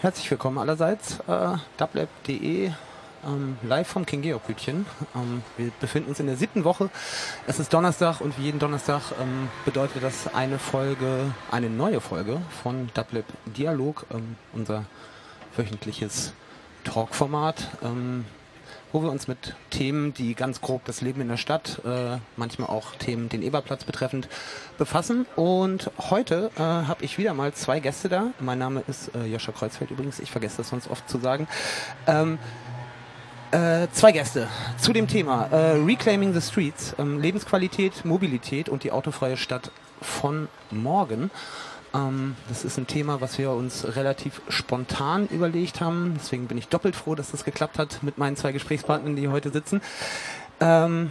Herzlich willkommen allerseits. Äh, Dublab.de ähm, live vom King Georg Hütchen. Ähm, wir befinden uns in der siebten Woche. Es ist Donnerstag und wie jeden Donnerstag ähm, bedeutet das eine Folge, eine neue Folge von Dublab Dialog, ähm, unser wöchentliches Talkformat. Ähm, wo wir uns mit Themen, die ganz grob das Leben in der Stadt, äh, manchmal auch Themen den Eberplatz betreffend, befassen. Und heute äh, habe ich wieder mal zwei Gäste da. Mein Name ist äh, Joscha Kreuzfeld übrigens, ich vergesse das sonst oft zu sagen. Ähm, äh, zwei Gäste zu dem Thema äh, Reclaiming the Streets, ähm, Lebensqualität, Mobilität und die autofreie Stadt von morgen. Ähm, das ist ein Thema, was wir uns relativ spontan überlegt haben. Deswegen bin ich doppelt froh, dass das geklappt hat mit meinen zwei Gesprächspartnern, die hier heute sitzen. Ähm,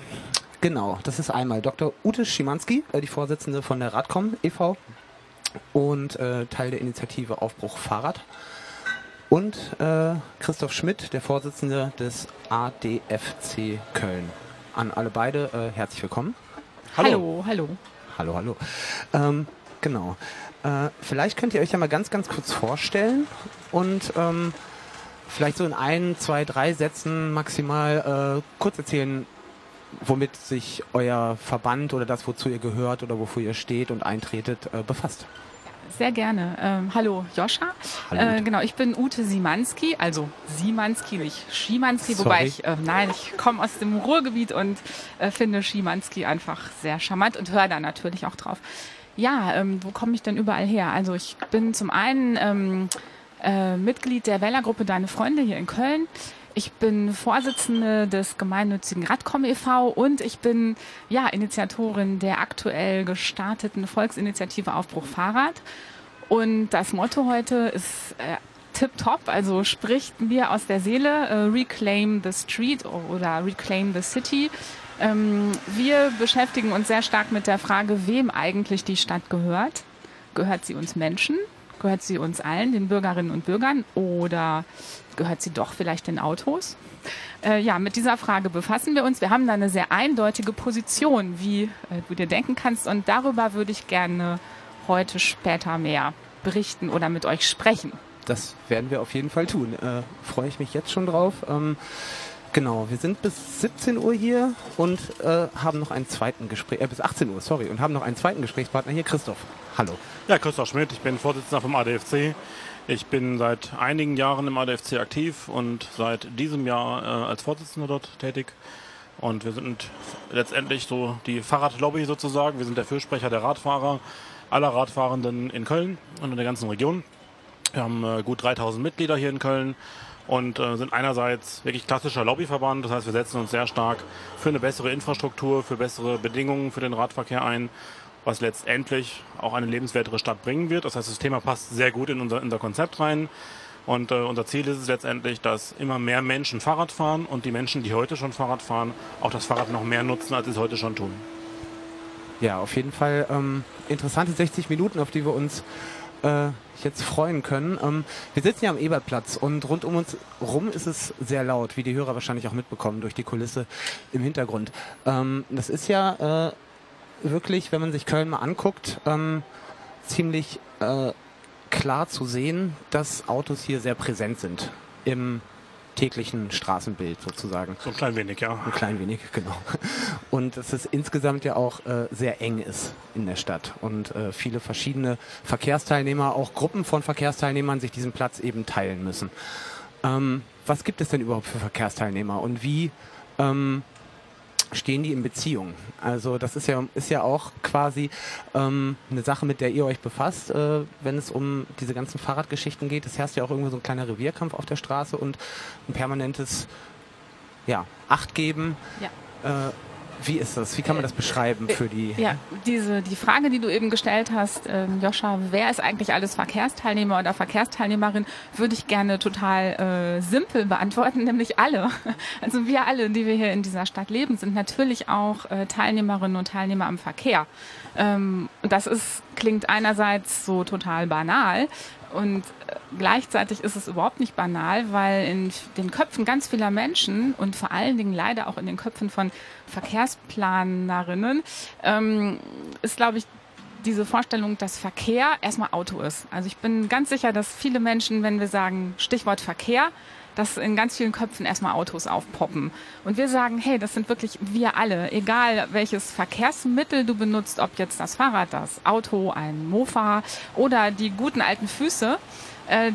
genau, das ist einmal Dr. Ute Schimanski, äh, die Vorsitzende von der Radcom e.V. und äh, Teil der Initiative Aufbruch Fahrrad. Und äh, Christoph Schmidt, der Vorsitzende des ADFC Köln. An alle beide äh, herzlich willkommen. Hallo, hallo. Hallo, hallo. Ähm, genau. Äh, vielleicht könnt ihr euch ja mal ganz, ganz kurz vorstellen und ähm, vielleicht so in ein, zwei, drei Sätzen maximal äh, kurz erzählen, womit sich euer Verband oder das, wozu ihr gehört oder wofür ihr steht und eintretet, äh, befasst. Sehr gerne. Ähm, hallo Joscha. Hallo, Äh, genau, ich bin Ute Simanski, also Simanski, nicht Schimanski, Sorry. wobei ich, äh, nein, ich komme aus dem Ruhrgebiet und äh, finde Schimanski einfach sehr charmant und höre da natürlich auch drauf. Ja, ähm, wo komme ich denn überall her? Also ich bin zum einen ähm, äh, Mitglied der Wählergruppe Deine Freunde hier in Köln. Ich bin Vorsitzende des gemeinnützigen Radcom e.V. und ich bin ja Initiatorin der aktuell gestarteten Volksinitiative Aufbruch Fahrrad. Und das Motto heute ist äh, tipptopp, also spricht mir aus der Seele, äh, Reclaim the Street oder Reclaim the City. Ähm, wir beschäftigen uns sehr stark mit der Frage, wem eigentlich die Stadt gehört. Gehört sie uns Menschen? Gehört sie uns allen, den Bürgerinnen und Bürgern? Oder gehört sie doch vielleicht den Autos? Äh, ja, mit dieser Frage befassen wir uns. Wir haben da eine sehr eindeutige Position, wie äh, du dir denken kannst. Und darüber würde ich gerne heute später mehr berichten oder mit euch sprechen. Das werden wir auf jeden Fall tun. Äh, Freue ich mich jetzt schon drauf. Ähm, genau, wir sind bis 17 Uhr hier und äh, haben noch einen zweiten Gespräch, äh, bis 18 Uhr, sorry, und haben noch einen zweiten Gesprächspartner hier, Christoph. Hallo. Ja, Christoph Schmidt, ich bin Vorsitzender vom ADFC. Ich bin seit einigen Jahren im ADFC aktiv und seit diesem Jahr äh, als Vorsitzender dort tätig. Und wir sind letztendlich so die Fahrradlobby sozusagen. Wir sind der Fürsprecher der Radfahrer, aller Radfahrenden in Köln und in der ganzen Region. Wir haben äh, gut 3000 Mitglieder hier in Köln und äh, sind einerseits wirklich klassischer Lobbyverband. Das heißt, wir setzen uns sehr stark für eine bessere Infrastruktur, für bessere Bedingungen für den Radverkehr ein, was letztendlich auch eine lebenswertere Stadt bringen wird. Das heißt, das Thema passt sehr gut in unser, unser Konzept rein. Und äh, unser Ziel ist es letztendlich, dass immer mehr Menschen Fahrrad fahren und die Menschen, die heute schon Fahrrad fahren, auch das Fahrrad noch mehr nutzen, als sie es heute schon tun. Ja, auf jeden Fall ähm, interessante 60 Minuten, auf die wir uns äh, jetzt freuen können. Ähm, wir sitzen ja am Ebertplatz und rund um uns rum ist es sehr laut, wie die Hörer wahrscheinlich auch mitbekommen durch die Kulisse im Hintergrund. Ähm, das ist ja äh, wirklich, wenn man sich Köln mal anguckt, ähm, ziemlich äh, klar zu sehen, dass Autos hier sehr präsent sind im täglichen Straßenbild sozusagen. So ein klein wenig, ja. Ein klein wenig, genau. Und dass es insgesamt ja auch äh, sehr eng ist in der Stadt und äh, viele verschiedene Verkehrsteilnehmer, auch Gruppen von Verkehrsteilnehmern sich diesen Platz eben teilen müssen. Ähm, was gibt es denn überhaupt für Verkehrsteilnehmer und wie ähm, stehen die in Beziehung? Also das ist ja, ist ja auch quasi ähm, eine Sache, mit der ihr euch befasst, äh, wenn es um diese ganzen Fahrradgeschichten geht. Es herrscht ja auch irgendwo so ein kleiner Revierkampf auf der Straße und ein permanentes ja, Acht geben. Ja. Äh, wie ist das? Wie kann man das beschreiben für die... Ja, diese, die Frage, die du eben gestellt hast, ähm, Joscha, wer ist eigentlich alles Verkehrsteilnehmer oder Verkehrsteilnehmerin, würde ich gerne total äh, simpel beantworten, nämlich alle. Also wir alle, die wir hier in dieser Stadt leben, sind natürlich auch äh, Teilnehmerinnen und Teilnehmer am Verkehr. Ähm, das ist, klingt einerseits so total banal, Und äh, gleichzeitig ist es überhaupt nicht banal, weil in den Köpfen ganz vieler Menschen und vor allen Dingen leider auch in den Köpfen von Verkehrsplanerinnen ähm, ist, glaube ich, diese Vorstellung, dass Verkehr erstmal Auto ist. Also ich bin ganz sicher, dass viele Menschen, wenn wir sagen Stichwort Verkehr, dass in ganz vielen Köpfen erstmal Autos aufpoppen. Und wir sagen, hey, das sind wirklich wir alle, egal welches Verkehrsmittel du benutzt, ob jetzt das Fahrrad, das Auto, ein Mofa oder die guten alten Füße. Äh,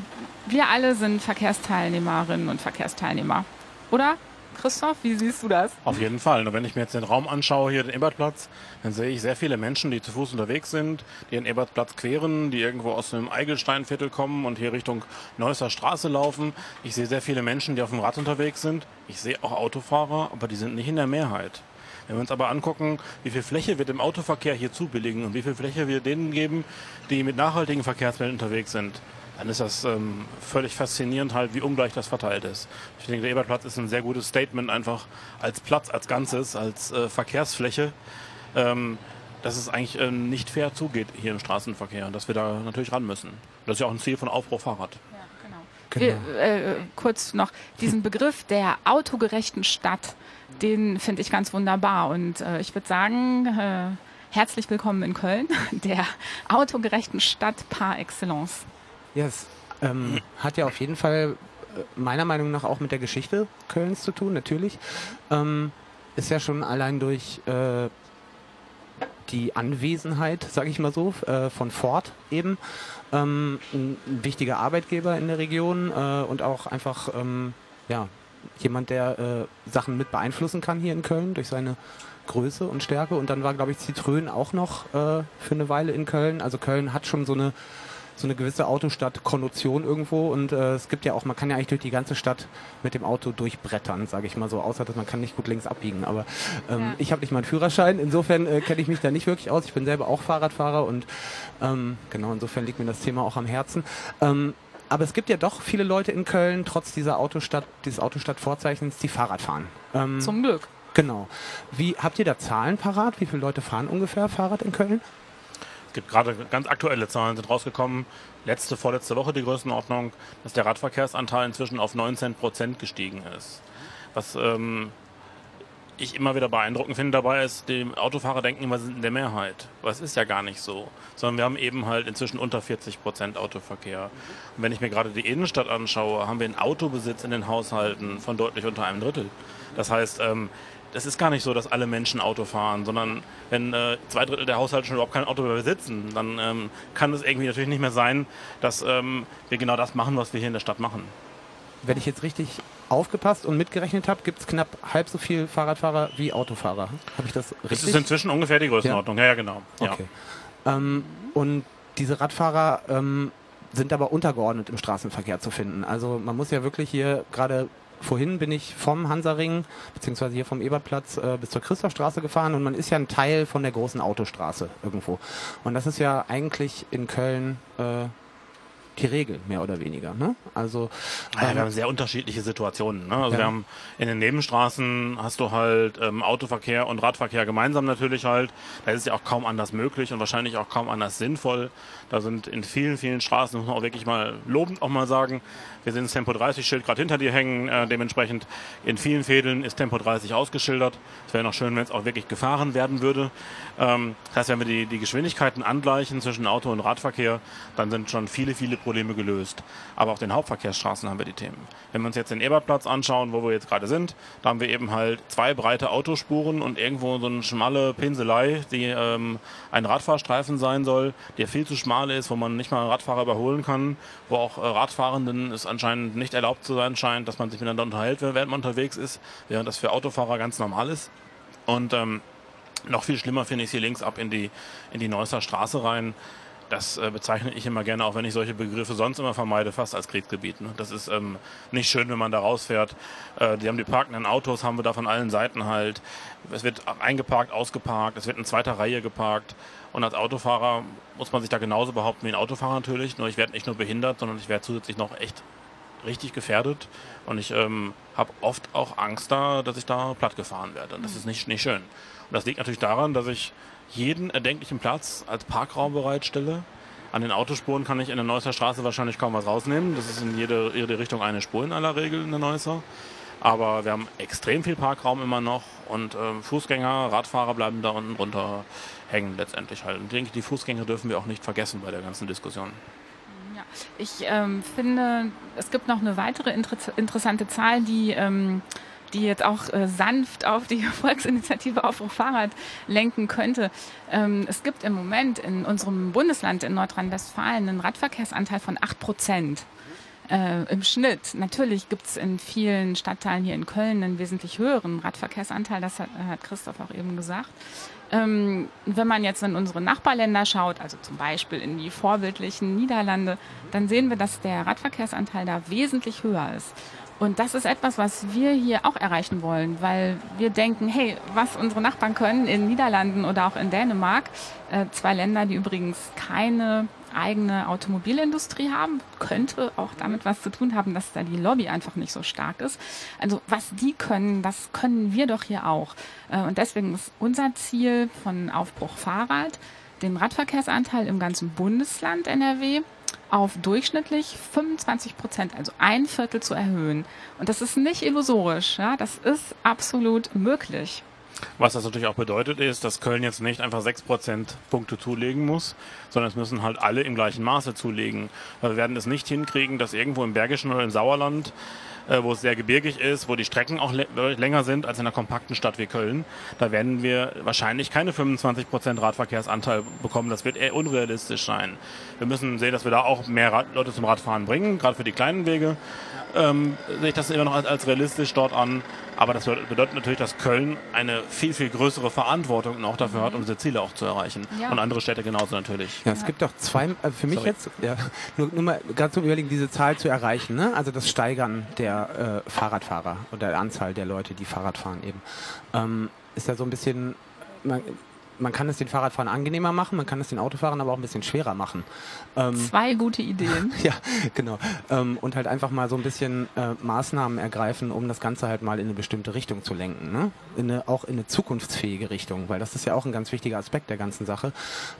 wir alle sind Verkehrsteilnehmerinnen und Verkehrsteilnehmer. Oder? Christoph, wie siehst du das? Auf jeden Fall. Und wenn ich mir jetzt den Raum anschaue, hier den Ebertplatz, dann sehe ich sehr viele Menschen, die zu Fuß unterwegs sind, die den Ebertplatz queren, die irgendwo aus dem Eigelsteinviertel kommen und hier Richtung Neusser Straße laufen. Ich sehe sehr viele Menschen, die auf dem Rad unterwegs sind. Ich sehe auch Autofahrer, aber die sind nicht in der Mehrheit. Wenn wir uns aber angucken, wie viel Fläche wir dem Autoverkehr hier zubilligen und wie viel Fläche wir denen geben, die mit nachhaltigen Verkehrsmitteln unterwegs sind, dann ist das ähm, völlig faszinierend halt, wie ungleich das verteilt ist. Ich denke, der Ebertplatz ist ein sehr gutes Statement einfach als Platz, als Ganzes, als äh, Verkehrsfläche, ähm, dass es eigentlich äh, nicht fair zugeht hier im Straßenverkehr und dass wir da natürlich ran müssen. Das ist ja auch ein Ziel von Aufbruch Fahrrad. Ja, genau. genau. Wir, äh, kurz noch diesen Begriff der autogerechten Stadt, den finde ich ganz wunderbar und äh, ich würde sagen, äh, herzlich willkommen in Köln, der autogerechten Stadt par excellence. Ja, es ähm, hat ja auf jeden Fall äh, meiner Meinung nach auch mit der Geschichte Kölns zu tun, natürlich. Ähm, ist ja schon allein durch äh, die Anwesenheit, sage ich mal so, äh, von Ford eben ähm, ein, wichtiger Arbeitgeber in der Region äh, und auch einfach ähm, ja, jemand, der äh, Sachen mit beeinflussen kann hier in Köln durch seine Größe und Stärke. Und dann war, glaube ich, Citroën auch noch äh, für eine Weile in Köln. Also Köln hat schon so eine so eine gewisse Autostadt-Konnotation irgendwo und äh, es gibt ja auch, man kann ja eigentlich durch die ganze Stadt mit dem Auto durchbrettern, sage ich mal so, außer dass man kann nicht gut links abbiegen. Aber ähm, ja. ich habe nicht mal einen Führerschein, insofern äh, kenne ich mich da nicht wirklich aus. Ich bin selber auch Fahrradfahrer und ähm, genau, insofern liegt mir das Thema auch am Herzen. Ähm, aber es gibt ja doch viele Leute in Köln, trotz dieser Autostadt, dieses Autostadt-Vorzeichens, die Fahrrad fahren. Ähm, Zum Glück. Genau. Wie habt ihr da Zahlen parat? Wie viele Leute fahren ungefähr Fahrrad in Köln? Es gibt gerade ganz aktuelle Zahlen sind rausgekommen. Letzte, vorletzte Woche die Größenordnung, dass der Radverkehrsanteil inzwischen auf 19 Prozent gestiegen ist. Was ähm, ich immer wieder beeindruckend finde dabei ist, die Autofahrer denken immer, sie sind in der Mehrheit. Es ist ja gar nicht so. Sondern wir haben eben halt inzwischen unter 40 Prozent Autoverkehr. Und wenn ich mir gerade die Innenstadt anschaue, haben wir einen Autobesitz in den Haushalten von deutlich unter einem Drittel. Das heißt, ähm, das ist gar nicht so, dass alle Menschen Auto fahren, sondern wenn äh, zwei Drittel der Haushalte schon überhaupt kein Auto mehr besitzen, dann ähm, kann es irgendwie natürlich nicht mehr sein, dass ähm, wir genau das machen, was wir hier in der Stadt machen. Wenn ich jetzt richtig aufgepasst und mitgerechnet habe, gibt es knapp halb so viel Fahrradfahrer wie Autofahrer. Habe ich das richtig? Das ist inzwischen ungefähr die Größenordnung. Ja, ja, ja genau. Okay. Ja. Ähm, und diese Radfahrer ähm, sind aber untergeordnet im Straßenverkehr zu finden. Also man muss ja wirklich hier gerade vorhin bin ich vom Hansaring, beziehungsweise hier vom Eberplatz äh, bis zur Christophstraße gefahren und man ist ja ein Teil von der großen Autostraße irgendwo. Und das ist ja eigentlich in Köln äh, die Regel, mehr oder weniger. Ne? Also ja, ähm, wir haben sehr unterschiedliche Situationen. Ne? Also ja. wir haben in den Nebenstraßen hast du halt ähm, Autoverkehr und Radverkehr gemeinsam natürlich halt. Da ist es ja auch kaum anders möglich und wahrscheinlich auch kaum anders sinnvoll. Da sind in vielen, vielen Straßen, muss man auch wirklich mal lobend auch mal sagen, wir sehen das Tempo 30 Schild gerade hinter dir hängen. Äh, dementsprechend in vielen Fädeln ist Tempo 30 ausgeschildert. Es wäre noch schön, wenn es auch wirklich gefahren werden würde. Ähm, das heißt, wenn wir die, die Geschwindigkeiten angleichen zwischen Auto und Radverkehr, dann sind schon viele, viele Probleme gelöst. Aber auf den Hauptverkehrsstraßen haben wir die Themen. Wenn wir uns jetzt den Ebertplatz anschauen, wo wir jetzt gerade sind, da haben wir eben halt zwei breite Autospuren und irgendwo so eine schmale Pinselei, die ähm, ein Radfahrstreifen sein soll, der viel zu schmal ist, wo man nicht mal einen Radfahrer überholen kann, wo auch äh, Radfahrenden es anscheinend nicht erlaubt zu sein scheint, dass man sich miteinander unterhält, während man unterwegs ist, während das für Autofahrer ganz normal ist. Und ähm, noch viel schlimmer finde ich hier links ab in die, in die Neusser Straße rein. Das äh, bezeichne ich immer gerne, auch wenn ich solche Begriffe sonst immer vermeide, fast als Kriegsgebiet. Ne? Das ist ähm, nicht schön, wenn man da rausfährt. Äh, die haben die parkenden Autos, haben wir da von allen Seiten halt. Es wird eingeparkt, ausgeparkt, es wird in zweiter Reihe geparkt. Und als Autofahrer muss man sich da genauso behaupten wie ein Autofahrer natürlich. Nur ich werde nicht nur behindert, sondern ich werde zusätzlich noch echt richtig gefährdet. Und ich ähm, habe oft auch Angst da, dass ich da platt gefahren werde. Und das ist nicht, nicht schön. Und das liegt natürlich daran, dass ich jeden erdenklichen Platz als Parkraum bereitstelle. An den Autospuren kann ich in der Neusser Straße wahrscheinlich kaum was rausnehmen. Das ist in jede, jede Richtung eine Spur in aller Regel in der Neusser. Aber wir haben extrem viel Parkraum immer noch und äh, Fußgänger, Radfahrer bleiben da unten runter hängen letztendlich halt. Und ich denke, die Fußgänger dürfen wir auch nicht vergessen bei der ganzen Diskussion. Ja, ich ähm, finde, es gibt noch eine weitere inter interessante Zahl, die ähm, die jetzt auch äh, sanft auf die Volksinitiative Aufruf Fahrrad lenken könnte. Ähm, es gibt im Moment in unserem Bundesland in Nordrhein-Westfalen einen Radverkehrsanteil von 8 Prozent. Äh, Im Schnitt. Natürlich gibt es in vielen Stadtteilen hier in Köln einen wesentlich höheren Radverkehrsanteil, das hat, hat Christoph auch eben gesagt. Ähm, wenn man jetzt in unsere Nachbarländer schaut, also zum Beispiel in die vorbildlichen Niederlande, dann sehen wir, dass der Radverkehrsanteil da wesentlich höher ist. Und das ist etwas, was wir hier auch erreichen wollen, weil wir denken, hey, was unsere Nachbarn können in Niederlanden oder auch in Dänemark, äh, zwei Länder, die übrigens keine eigene Automobilindustrie haben, könnte auch damit was zu tun haben, dass da die Lobby einfach nicht so stark ist. Also was die können, das können wir doch hier auch. Äh, und deswegen ist unser Ziel von Aufbruch Fahrrad, den Radverkehrsanteil im ganzen Bundesland NRW auf durchschnittlich 25 Prozent, also ein Viertel zu erhöhen. Und das ist nicht illusorisch, ja, das ist absolut möglich. Was das natürlich auch bedeutet, ist, dass Köln jetzt nicht einfach 6% Punkte zulegen muss, sondern es müssen halt alle im gleichen Maße zulegen. Wir werden es nicht hinkriegen, dass irgendwo im Bergischen oder im Sauerland wo es sehr gebirgig ist, wo die Strecken auch länger sind als in einer kompakten Stadt wie Köln. Da werden wir wahrscheinlich keine 25% Radverkehrsanteil bekommen. Das wird eher unrealistisch sein. Wir müssen sehen, dass wir da auch mehr Leute zum Radfahren bringen, gerade für die kleinen Wege. Ähm, sehe ich das immer noch als, als realistisch dort an. Aber das bedeutet natürlich, dass Köln eine viel, viel größere Verantwortung noch dafür hat, um diese Ziele auch zu erreichen. Ja. Und andere Städte genauso natürlich. Ja, es gibt doch zwei, äh, für mich Sorry. jetzt, ja, nur, nur mal ganz zum Überlegen, diese Zahl zu erreichen, ne? also das Steigern der äh, Fahrradfahrer oder der Anzahl der Leute, die Fahrrad fahren eben, ähm, ist ja so ein bisschen, man, man kann es den Fahrradfahrern angenehmer machen, man kann es den Autofahrern aber auch ein bisschen schwerer machen. Ähm, Zwei gute Ideen. ja, genau. Ähm, und halt einfach mal so ein bisschen äh, Maßnahmen ergreifen, um das Ganze halt mal in eine bestimmte Richtung zu lenken. Ne? In eine, auch in eine zukunftsfähige Richtung, weil das ist ja auch ein ganz wichtiger Aspekt der ganzen Sache.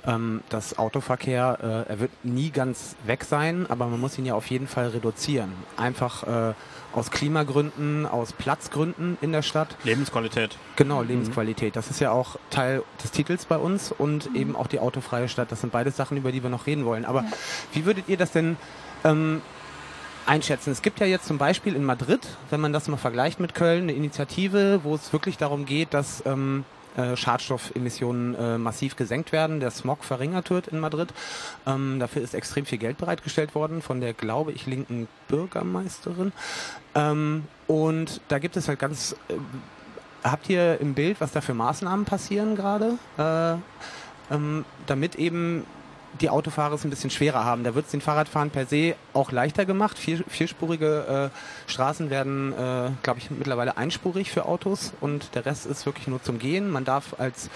Ähm, das Autoverkehr, äh, er wird nie ganz weg sein, aber man muss ihn ja auf jeden Fall reduzieren. Einfach äh, aus Klimagründen, aus Platzgründen in der Stadt. Lebensqualität. Genau, Lebensqualität. Das ist ja auch Teil des Titels bei uns und mhm. eben auch die autofreie Stadt. Das sind beide Sachen, über die wir noch reden wollen. Aber ja. wie würdet ihr das denn ähm, einschätzen? Es gibt ja jetzt zum Beispiel in Madrid, wenn man das mal vergleicht mit Köln, eine Initiative, wo es wirklich darum geht, dass ähm, äh, Schadstoffemissionen äh, massiv gesenkt werden, der Smog verringert wird in Madrid. Ähm, dafür ist extrem viel Geld bereitgestellt worden von der, glaube ich, linken Bürgermeisterin. Ähm, und da gibt es halt ganz. Äh, habt ihr im Bild, was da für Maßnahmen passieren gerade? Äh, ähm, damit eben die Autofahrer es ein bisschen schwerer haben. Da wird es den Fahrradfahren per se auch leichter gemacht. Vier, vierspurige äh, Straßen werden, äh, glaube ich, mittlerweile einspurig für Autos und der Rest ist wirklich nur zum Gehen. Man darf als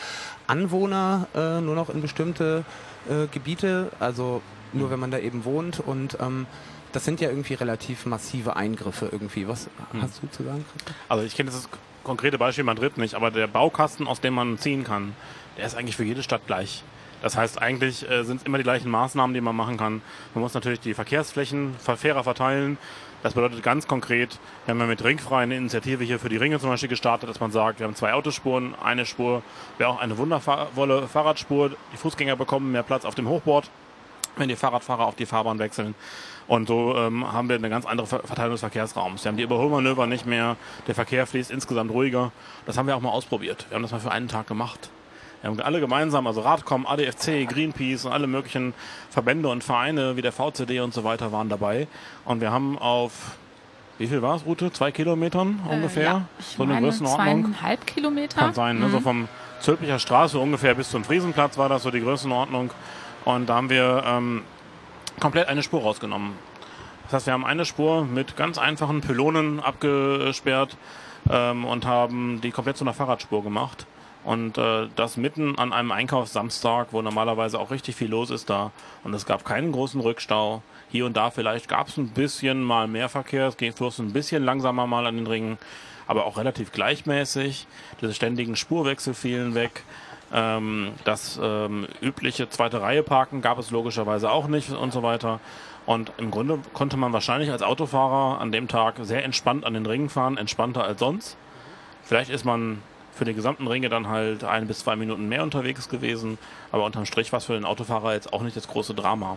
Anwohner äh, nur noch in bestimmte äh, Gebiete, also nur wenn man da eben wohnt und ähm, das sind ja irgendwie relativ massive Eingriffe irgendwie. Was hm. hast du zu sagen? Also ich kenne das konkrete Beispiel Madrid nicht, aber der Baukasten, aus dem man ziehen kann, der ist eigentlich für jede Stadt gleich. Das heißt, eigentlich äh, sind es immer die gleichen Maßnahmen, die man machen kann. Man muss natürlich die Verkehrsflächen fairer verteilen. Das bedeutet ganz konkret, wir haben ja mit Ringfrei eine Initiative hier für die Ringe zum Beispiel gestartet, dass man sagt, wir haben zwei Autospuren, eine Spur wäre auch eine wundervolle Fahrradspur. Die Fußgänger bekommen mehr Platz auf dem Hochboard, wenn die Fahrradfahrer auf die Fahrbahn wechseln. Und so ähm, haben wir eine ganz andere Verteilung des Verkehrsraums. Wir haben die Überholmanöver nicht mehr, der Verkehr fließt insgesamt ruhiger. Das haben wir auch mal ausprobiert. Wir haben das mal für einen Tag gemacht. Wir haben alle gemeinsam, also Radcom, ADFC, Greenpeace und alle möglichen Verbände und Vereine wie der VCD und so weiter waren dabei. Und wir haben auf wie viel war es, Route? Zwei Kilometern äh, ungefähr? Äh, ja, so eine Größenordnung. Zweieinhalb Kilometer. Kann sein, ne? mhm. so vom Zülpicher Straße ungefähr bis zum Friesenplatz war das so die Größenordnung. Und da haben wir ähm, komplett eine Spur rausgenommen. Das heißt, wir haben eine Spur mit ganz einfachen Pylonen abgesperrt ähm, und haben die komplett zu einer Fahrradspur gemacht. Und äh, das mitten an einem Einkaufssamstag, wo normalerweise auch richtig viel los ist da. Und es gab keinen großen Rückstau. Hier und da vielleicht gab es ein bisschen mal mehr Verkehr. Es ging floss ein bisschen langsamer mal an den Ringen, aber auch relativ gleichmäßig. Diese ständigen Spurwechsel fielen weg. Ähm, das ähm, übliche zweite Reihe Parken gab es logischerweise auch nicht und so weiter. Und im Grunde konnte man wahrscheinlich als Autofahrer an dem Tag sehr entspannt an den Ringen fahren, entspannter als sonst. Vielleicht ist man für die gesamten Ringe dann halt ein bis zwei Minuten mehr unterwegs gewesen, aber unterm Strich war es für den Autofahrer jetzt auch nicht das große Drama.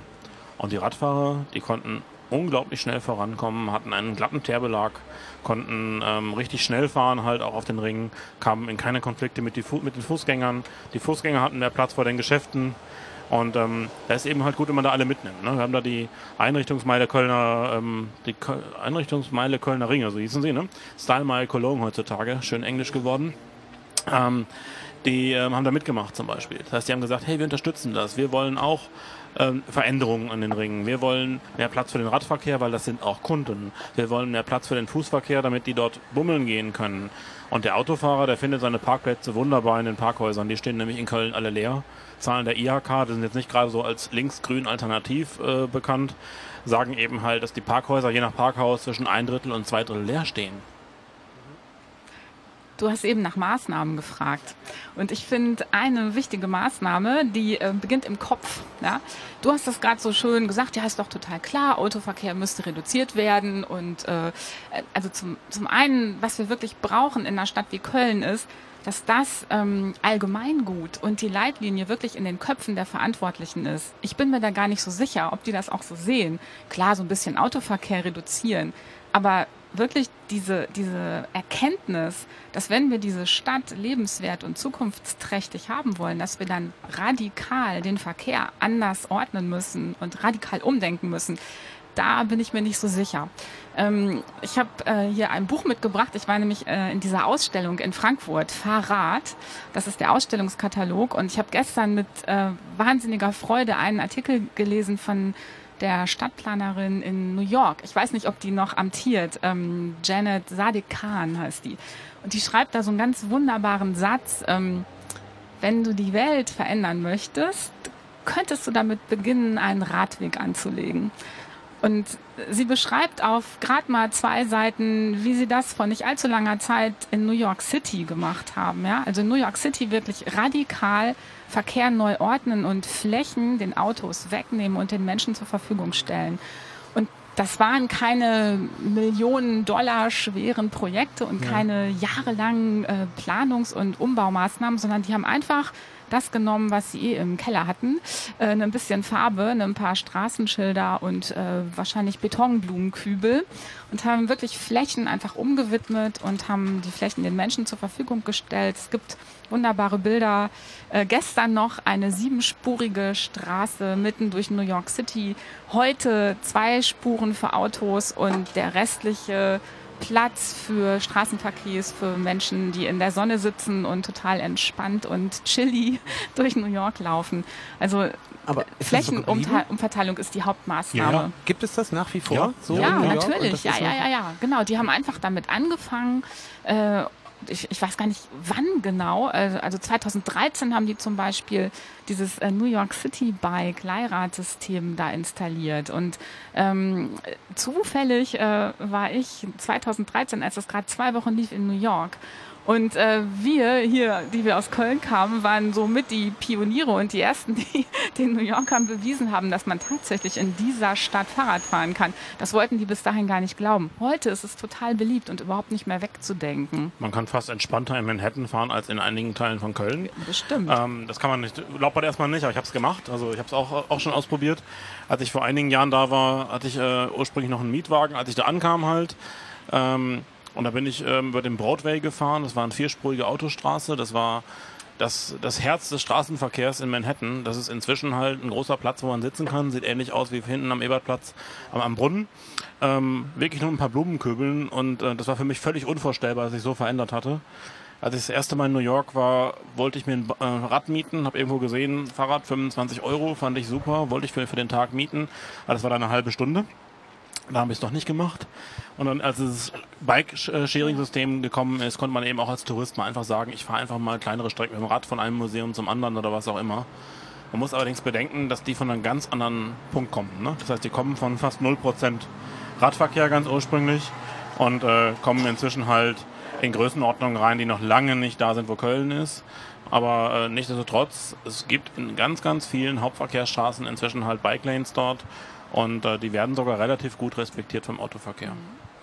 Und die Radfahrer, die konnten unglaublich schnell vorankommen, hatten einen glatten Teerbelag, konnten ähm, richtig schnell fahren, halt auch auf den Ringen, kamen in keine Konflikte mit, mit den Fußgängern. Die Fußgänger hatten mehr Platz vor den Geschäften. Und ähm, da ist eben halt gut, wenn man da alle mitnimmt. Ne? Wir haben da die Einrichtungsmeile Kölner, ähm, die Köl Einrichtungsmeile Kölner Ringe, so hießen sie, ne? Style Mile Cologne heutzutage, schön englisch geworden. Ähm, die ähm, haben da mitgemacht zum Beispiel. Das heißt, die haben gesagt, hey, wir unterstützen das. Wir wollen auch ähm, Veränderungen an den Ringen. Wir wollen mehr Platz für den Radverkehr, weil das sind auch Kunden. Wir wollen mehr Platz für den Fußverkehr, damit die dort bummeln gehen können. Und der Autofahrer, der findet seine Parkplätze wunderbar in den Parkhäusern. Die stehen nämlich in Köln alle leer. Zahlen der IHK, die sind jetzt nicht gerade so als linksgrün alternativ äh, bekannt, sagen eben halt, dass die Parkhäuser je nach Parkhaus zwischen ein Drittel und zwei Drittel leer stehen. Du hast eben nach Maßnahmen gefragt. Und ich finde eine wichtige Maßnahme, die äh, beginnt im Kopf. Ja? Du hast das gerade so schön gesagt, ja, ist doch total klar, Autoverkehr müsste reduziert werden. Und äh, also zum, zum einen, was wir wirklich brauchen in einer Stadt wie Köln ist, dass das ähm, Allgemeingut und die Leitlinie wirklich in den Köpfen der Verantwortlichen ist. Ich bin mir da gar nicht so sicher, ob die das auch so sehen. Klar, so ein bisschen Autoverkehr reduzieren, aber wirklich diese, diese Erkenntnis, dass wenn wir diese Stadt lebenswert und zukunftsträchtig haben wollen, dass wir dann radikal den Verkehr anders ordnen müssen und radikal umdenken müssen, da bin ich mir nicht so sicher. Ähm, ich habe äh, hier ein Buch mitgebracht. Ich war nämlich äh, in dieser Ausstellung in Frankfurt, Fahrrad. Das ist der Ausstellungskatalog. Und ich habe gestern mit äh, wahnsinniger Freude einen Artikel gelesen von der Stadtplanerin in New York. Ich weiß nicht, ob die noch amtiert. Ähm, Janet Sadiq Khan heißt die. Und die schreibt da so einen ganz wunderbaren Satz. Ähm, wenn du die Welt verändern möchtest, könntest du damit beginnen, einen Radweg anzulegen. Und sie beschreibt auf gerade mal zwei Seiten, wie sie das vor nicht allzu langer Zeit in New York City gemacht haben. Ja? Also in New York City wirklich radikal Verkehr neu ordnen und Flächen den Autos wegnehmen und den Menschen zur Verfügung stellen. Und das waren keine Millionen Dollar schweren Projekte und ja. keine jahrelangen äh, Planungs- und Umbaumaßnahmen, sondern die haben einfach das genommen, was sie eh im Keller hatten. Äh, ein bisschen Farbe, ein paar Straßenschilder und äh, wahrscheinlich Betonblumenkübel und haben wirklich Flächen einfach umgewidmet und haben die Flächen den Menschen zur Verfügung gestellt. Es gibt wunderbare Bilder. Äh, gestern noch eine siebenspurige Straße mitten durch New York City. Heute zwei Spuren für Autos und der restliche Platz für Straßenverkehrs, für Menschen, die in der Sonne sitzen und total entspannt und chilly durch New York laufen. Also aber Flächenumverteilung ist die Hauptmaßnahme. Ja. Gibt es das nach wie vor? Ja, so ja natürlich. Ja, ja, ja, ja. Genau. Die haben einfach damit angefangen äh, ich, ich weiß gar nicht wann genau, also 2013 haben die zum Beispiel dieses äh, New York City Bike Leihradsystem da installiert. Und ähm, zufällig äh, war ich 2013, als das gerade zwei Wochen lief in New York und äh, wir hier, die wir aus Köln kamen, waren so mit die Pioniere und die ersten, die den New Yorkern bewiesen haben, dass man tatsächlich in dieser Stadt Fahrrad fahren kann. Das wollten die bis dahin gar nicht glauben. Heute ist es total beliebt und überhaupt nicht mehr wegzudenken. Man kann fast entspannter in Manhattan fahren als in einigen Teilen von Köln. Bestimmt. Ähm, das kann man nicht, glaubt man erstmal nicht, aber ich habe es gemacht. Also ich habe es auch, auch schon ausprobiert. Als ich vor einigen Jahren da war, hatte ich äh, ursprünglich noch einen Mietwagen. Als ich da ankam halt, ähm, und da bin ich ähm, über den Broadway gefahren. Das war eine vierspurige Autostraße. Das war das, das Herz des Straßenverkehrs in Manhattan. Das ist inzwischen halt ein großer Platz, wo man sitzen kann. Sieht ähnlich aus wie hinten am Ebertplatz am, am Brunnen. Ähm, wirklich nur ein paar Blumenköbeln. Und äh, das war für mich völlig unvorstellbar, dass sich so verändert hatte. Als ich das erste Mal in New York war, wollte ich mir ein äh, Rad mieten, habe irgendwo gesehen, Fahrrad 25 Euro, fand ich super, wollte ich für, für den Tag mieten, aber das war dann eine halbe Stunde. Da habe ich es noch nicht gemacht. Und dann, als das Bike-Sharing-System gekommen ist, konnte man eben auch als Tourist mal einfach sagen, ich fahre einfach mal kleinere Strecken mit dem Rad von einem Museum zum anderen oder was auch immer. Man muss allerdings bedenken, dass die von einem ganz anderen Punkt kommen. Ne? Das heißt, die kommen von fast 0% Radverkehr ganz ursprünglich und äh, kommen inzwischen halt in Größenordnungen rein, die noch lange nicht da sind, wo Köln ist. Aber äh, nichtsdestotrotz, es gibt in ganz, ganz vielen Hauptverkehrsstraßen inzwischen halt Bike Lanes dort und äh, die werden sogar relativ gut respektiert vom Autoverkehr.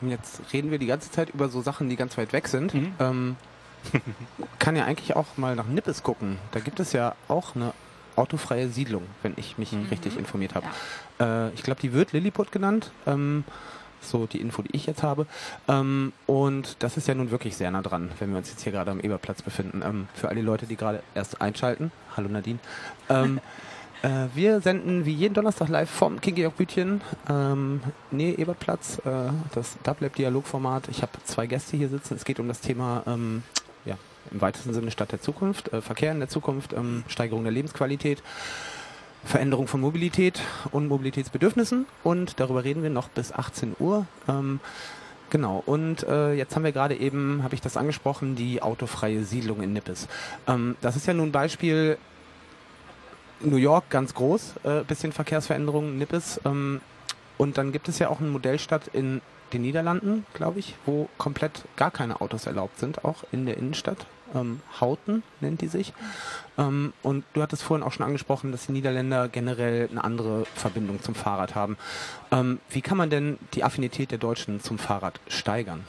Und Jetzt reden wir die ganze Zeit über so Sachen, die ganz weit weg sind. Ähm, kann ja eigentlich auch mal nach Nippes gucken. Da gibt es ja auch eine autofreie Siedlung, wenn ich mich richtig informiert habe. Äh, ich glaube, die wird Lilliput genannt. Ähm, so die Info, die ich jetzt habe. Ähm, und das ist ja nun wirklich sehr nah dran, wenn wir uns jetzt hier gerade am Eberplatz befinden. Ähm, für alle Leute, die gerade erst einschalten. Hallo Nadine. Äh, wir senden wie jeden Donnerstag live vom King Georg Bütchen, ähm, Nähe Ebertplatz, äh, das Dublab Dialogformat. Ich habe zwei Gäste hier sitzen. Es geht um das Thema, ähm, ja, im weitesten Sinne Stadt der Zukunft, äh, Verkehr in der Zukunft, ähm, Steigerung der Lebensqualität. Veränderung von Mobilität und Mobilitätsbedürfnissen und darüber reden wir noch bis 18 Uhr. Ähm, genau, und äh, jetzt haben wir gerade eben, habe ich das angesprochen, die autofreie Siedlung in Nippes. Ähm, das ist ja nun ein Beispiel, New York ganz groß, äh, bisschen Verkehrsveränderungen, Nippes. Ähm, und dann gibt es ja auch eine Modellstadt in den Niederlanden, glaube ich, wo komplett gar keine Autos erlaubt sind, auch in der Innenstadt. Ähm, Houten nennt die sich. Ähm, und du hattest vorhin auch schon angesprochen, dass die Niederländer generell eine andere Verbindung zum Fahrrad haben. Ähm, wie kann man denn die Affinität der Deutschen zum Fahrrad steigern?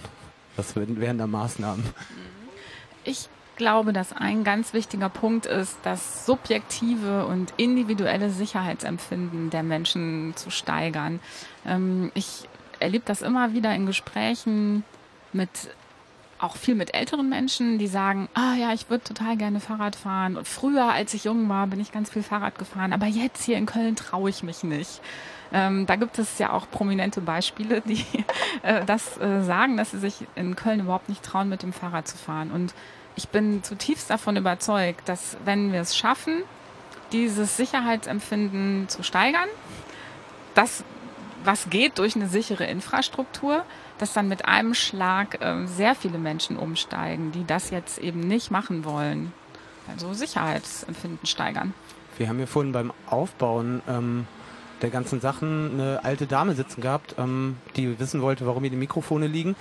Was wären da Maßnahmen? Ich glaube, dass ein ganz wichtiger Punkt ist, das subjektive und individuelle Sicherheitsempfinden der Menschen zu steigern. Ähm, ich erlebe das immer wieder in Gesprächen mit auch viel mit älteren Menschen, die sagen, ah ja, ich würde total gerne Fahrrad fahren. Und früher, als ich jung war, bin ich ganz viel Fahrrad gefahren. Aber jetzt hier in Köln traue ich mich nicht. Ähm, da gibt es ja auch prominente Beispiele, die äh, das äh, sagen, dass sie sich in Köln überhaupt nicht trauen, mit dem Fahrrad zu fahren. Und ich bin zutiefst davon überzeugt, dass wenn wir es schaffen, dieses Sicherheitsempfinden zu steigern, das, was geht durch eine sichere Infrastruktur, dass dann mit einem Schlag äh, sehr viele Menschen umsteigen, die das jetzt eben nicht machen wollen. Also Sicherheitsempfinden steigern. Wir haben hier vorhin beim Aufbauen ähm, der ganzen Sachen eine alte Dame sitzen gehabt, ähm, die wissen wollte, warum hier die Mikrofone liegen.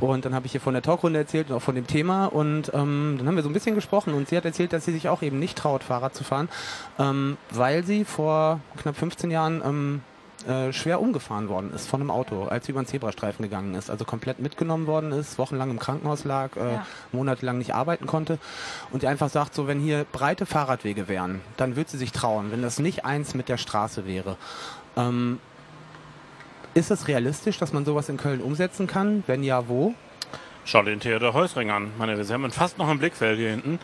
Und dann habe ich hier von der Talkrunde erzählt und auch von dem Thema. Und ähm, dann haben wir so ein bisschen gesprochen und sie hat erzählt, dass sie sich auch eben nicht traut, Fahrrad zu fahren, ähm, weil sie vor knapp 15 Jahren ähm, äh, schwer umgefahren worden ist von einem Auto, als sie über den Zebrastreifen gegangen ist. Also komplett mitgenommen worden ist, wochenlang im Krankenhaus lag, äh, Ja. monatelang nicht arbeiten konnte. Und die einfach sagt, so wenn hier breite Fahrradwege wären, dann würde sie sich trauen, wenn das nicht eins mit der Straße wäre. Ähm, ist es realistisch, dass man sowas in Köln umsetzen kann? Wenn ja, wo? Schau dir den Theodor Heusring an. Meine, wir haben ihn fast noch im Blickfeld hier hinten.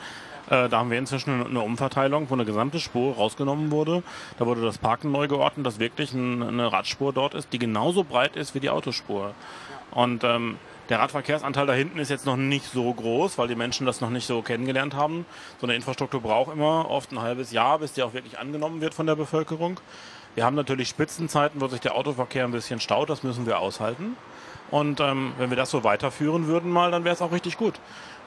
Äh, da haben wir inzwischen eine- Umverteilung, wo eine gesamte Spur rausgenommen wurde. Da wurde das Parken neu geordnet, dass wirklich ein, eine Radspur dort ist, die genauso breit ist wie die Autospur. Und ähm, der Radverkehrsanteil da hinten ist jetzt noch nicht so groß, weil die Menschen das noch nicht so kennengelernt haben. So eine Infrastruktur braucht immer oft ein halbes Jahr, bis die auch wirklich angenommen wird von der Bevölkerung. Wir haben natürlich Spitzenzeiten, wo sich der Autoverkehr ein bisschen staut, das müssen wir aushalten. Und ähm, wenn wir das so weiterführen würden mal, dann wäre es auch richtig gut.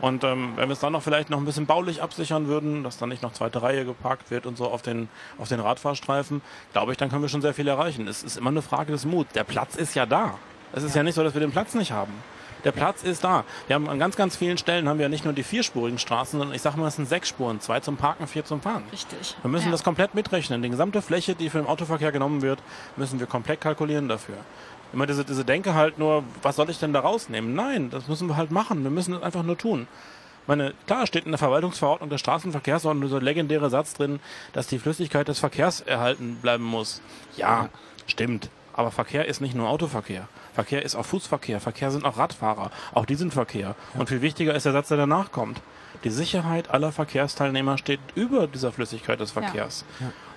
Und ähm, wenn wir es dann noch vielleicht noch ein bisschen baulich absichern würden, dass dann nicht noch zweite Reihe geparkt wird und so auf den, auf den Radfahrstreifen, glaube ich, dann können wir schon sehr viel erreichen. Es ist immer eine Frage des Muts. Der Platz ist ja da. Es ist ja. nicht so, dass wir den Platz nicht haben. Der Platz ist da. Wir haben an ganz, ganz vielen Stellen haben wir ja nicht nur die vierspurigen Straßen, sondern ich sage mal, es sind sechs Spuren. Zwei zum Parken, vier zum Fahren. Richtig. Wir müssen Ja. das komplett mitrechnen. Die gesamte Fläche, die für den Autoverkehr genommen wird, müssen wir komplett kalkulieren dafür. Immer diese, diese Denke halt nur, was soll ich denn da rausnehmen? Nein, das müssen wir halt machen. Wir müssen es einfach nur tun. Ich Meine, klar steht in der Verwaltungsverordnung der Straßenverkehrsordnung so legendäre Satz drin, dass die Flüssigkeit des Verkehrs erhalten bleiben muss. Ja, stimmt. Aber Verkehr ist nicht nur Autoverkehr. Verkehr ist auch Fußverkehr. Verkehr sind auch Radfahrer. Auch die sind Verkehr. Und viel wichtiger ist der Satz, der danach kommt. Die Sicherheit aller Verkehrsteilnehmer steht über dieser Flüssigkeit des Verkehrs.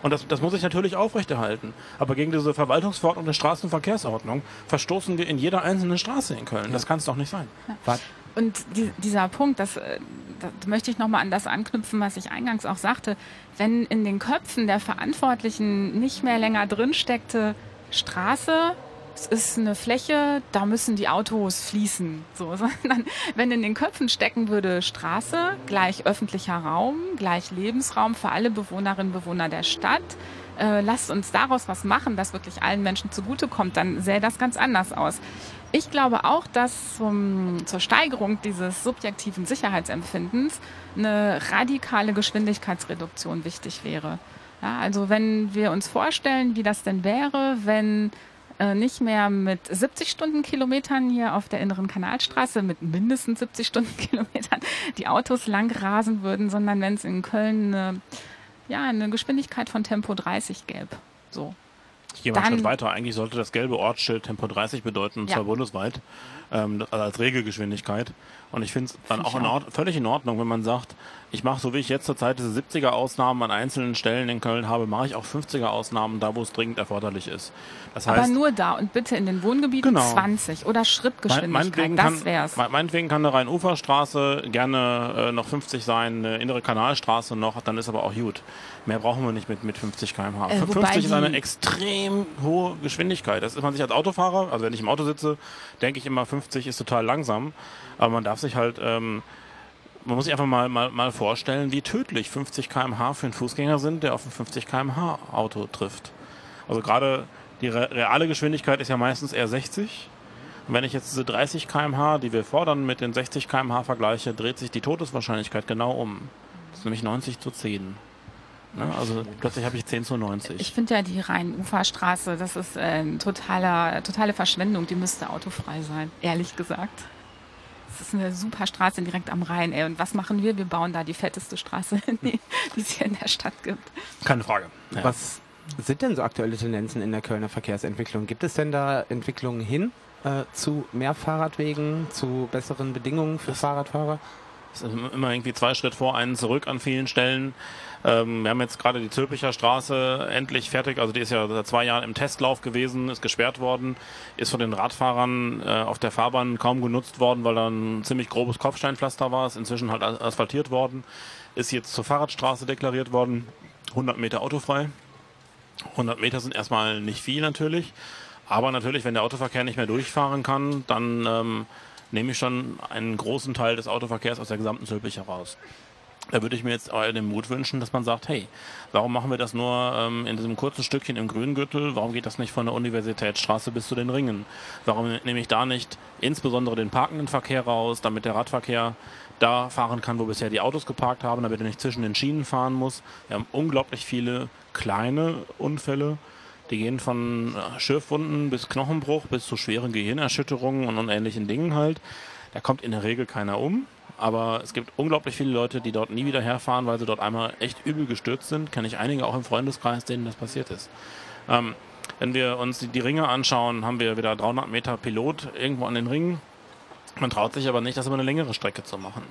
Und das, das muss ich natürlich aufrechterhalten. Aber gegen diese Verwaltungsverordnung der Straßenverkehrsordnung verstoßen wir in jeder einzelnen Straße in Köln. Das kann es doch nicht sein. War, Und die, dieser Punkt, das, äh, da möchte ich nochmal an das anknüpfen, was ich eingangs auch sagte. Wenn in den Köpfen der Verantwortlichen nicht mehr länger drin steckte, Straße, es ist eine Fläche, da müssen die Autos fließen. So, sondern wenn in den Köpfen stecken würde, Straße gleich öffentlicher Raum, gleich Lebensraum für alle Bewohnerinnen und Bewohner der Stadt, äh, lasst uns daraus was machen, das wirklich allen Menschen zugutekommt, dann sähe das ganz anders aus. Ich glaube auch, dass zum, zur Steigerung dieses subjektiven Sicherheitsempfindens eine radikale Geschwindigkeitsreduktion wichtig wäre. Ja, also wenn wir uns vorstellen, wie das denn wäre, wenn äh, nicht mehr mit 70 Stundenkilometern hier auf der inneren Kanalstraße mit mindestens 70 Stundenkilometern die Autos lang rasen würden, sondern wenn es in Köln eine, ja, eine Geschwindigkeit von Tempo 30 gäbe. So. Ich gehe mal einen Schritt weiter. Eigentlich sollte das gelbe Ortsschild Tempo 30 bedeuten, und ja. zwar bundesweit, ähm, also als Regelgeschwindigkeit. Und ich finde es dann auch, in Ord völlig in Ordnung, wenn man sagt, ich mache so wie ich jetzt zurzeit diese 70er Ausnahmen an einzelnen Stellen in Köln habe, mache ich auch 50er Ausnahmen da, wo es dringend erforderlich ist. Das heißt, Aber nur da und bitte in den Wohngebieten genau. 20 oder Schrittgeschwindigkeit, das wär's. Mein, meinetwegen kann eine Rhein-Ufer-Straße gerne äh, noch 50 sein, eine innere Kanalstraße noch, dann ist aber auch gut. Mehr brauchen wir nicht mit, mit 50 km/h. Äh, 50 ist eine extrem hohe Geschwindigkeit. Das ist man sich als Autofahrer, also wenn ich im Auto sitze, denke ich immer, 50 ist total langsam. Aber man darf sich halt, ähm, man muss sich einfach mal, mal, mal vorstellen, wie tödlich 50 km/h für einen Fußgänger sind, der auf ein 50 km/h Auto trifft. Also gerade die reale Geschwindigkeit ist ja meistens eher 60. Und wenn ich jetzt diese 30 km/h, die wir fordern, mit den 60 km/h vergleiche, dreht sich die Todeswahrscheinlichkeit genau um. Das ist nämlich 90 zu 10. Ne? Also plötzlich habe ich 10 zu 90. Ich finde ja die Rhein-Ufer-Straße, das ist äh, totale Verschwendung. Die müsste autofrei sein, ehrlich gesagt. Das ist eine super Straße direkt am Rhein. Ey. Und was machen wir? Wir bauen da die fetteste Straße, die, die es hier in der Stadt gibt. Keine Frage. Ja. Was sind denn so aktuelle Tendenzen in der Kölner Verkehrsentwicklung? Gibt es denn da Entwicklungen hin äh, zu mehr Fahrradwegen, zu besseren Bedingungen für das Fahrradfahrer? ist immer irgendwie zwei Schritt vor, einen zurück an vielen Stellen. Ähm, wir haben jetzt gerade die Zülpicher Straße endlich fertig. Also die ist ja seit zwei Jahren im Testlauf gewesen, ist gesperrt worden, ist von den Radfahrern äh, auf der Fahrbahn kaum genutzt worden, weil da ein ziemlich grobes Kopfsteinpflaster war. Ist inzwischen halt asphaltiert worden, ist jetzt zur Fahrradstraße deklariert worden. 100 Meter autofrei. 100 Meter sind erstmal nicht viel natürlich. Aber natürlich, wenn der Autoverkehr nicht mehr durchfahren kann, dann ähm, nehme ich schon einen großen Teil des Autoverkehrs aus der gesamten Zülpich heraus. Da würde ich mir jetzt den Mut wünschen, dass man sagt, hey, warum machen wir das nur ähm, in diesem kurzen Stückchen im Grüngürtel? Warum geht das nicht von der Universitätsstraße bis zu den Ringen? Warum nehme ich da nicht insbesondere den parkenden Verkehr raus, damit der Radverkehr da fahren kann, wo bisher die Autos geparkt haben, damit er nicht zwischen den Schienen fahren muss? Wir haben unglaublich viele kleine Unfälle, die gehen von äh, Schürfwunden bis Knochenbruch bis zu schweren Gehirnerschütterungen und, und ähnlichen Dingen halt. Da kommt in der Regel keiner um. Aber es gibt unglaublich viele Leute, die dort nie wieder herfahren, weil sie dort einmal echt übel gestürzt sind. Kenne ich einige auch im Freundeskreis, denen das passiert ist. Ähm, wenn wir uns die, die, Ringe anschauen, haben wir wieder 300 Meter Pilot irgendwo an den Ringen. Man traut sich aber nicht, das über eine längere Strecke zu machen.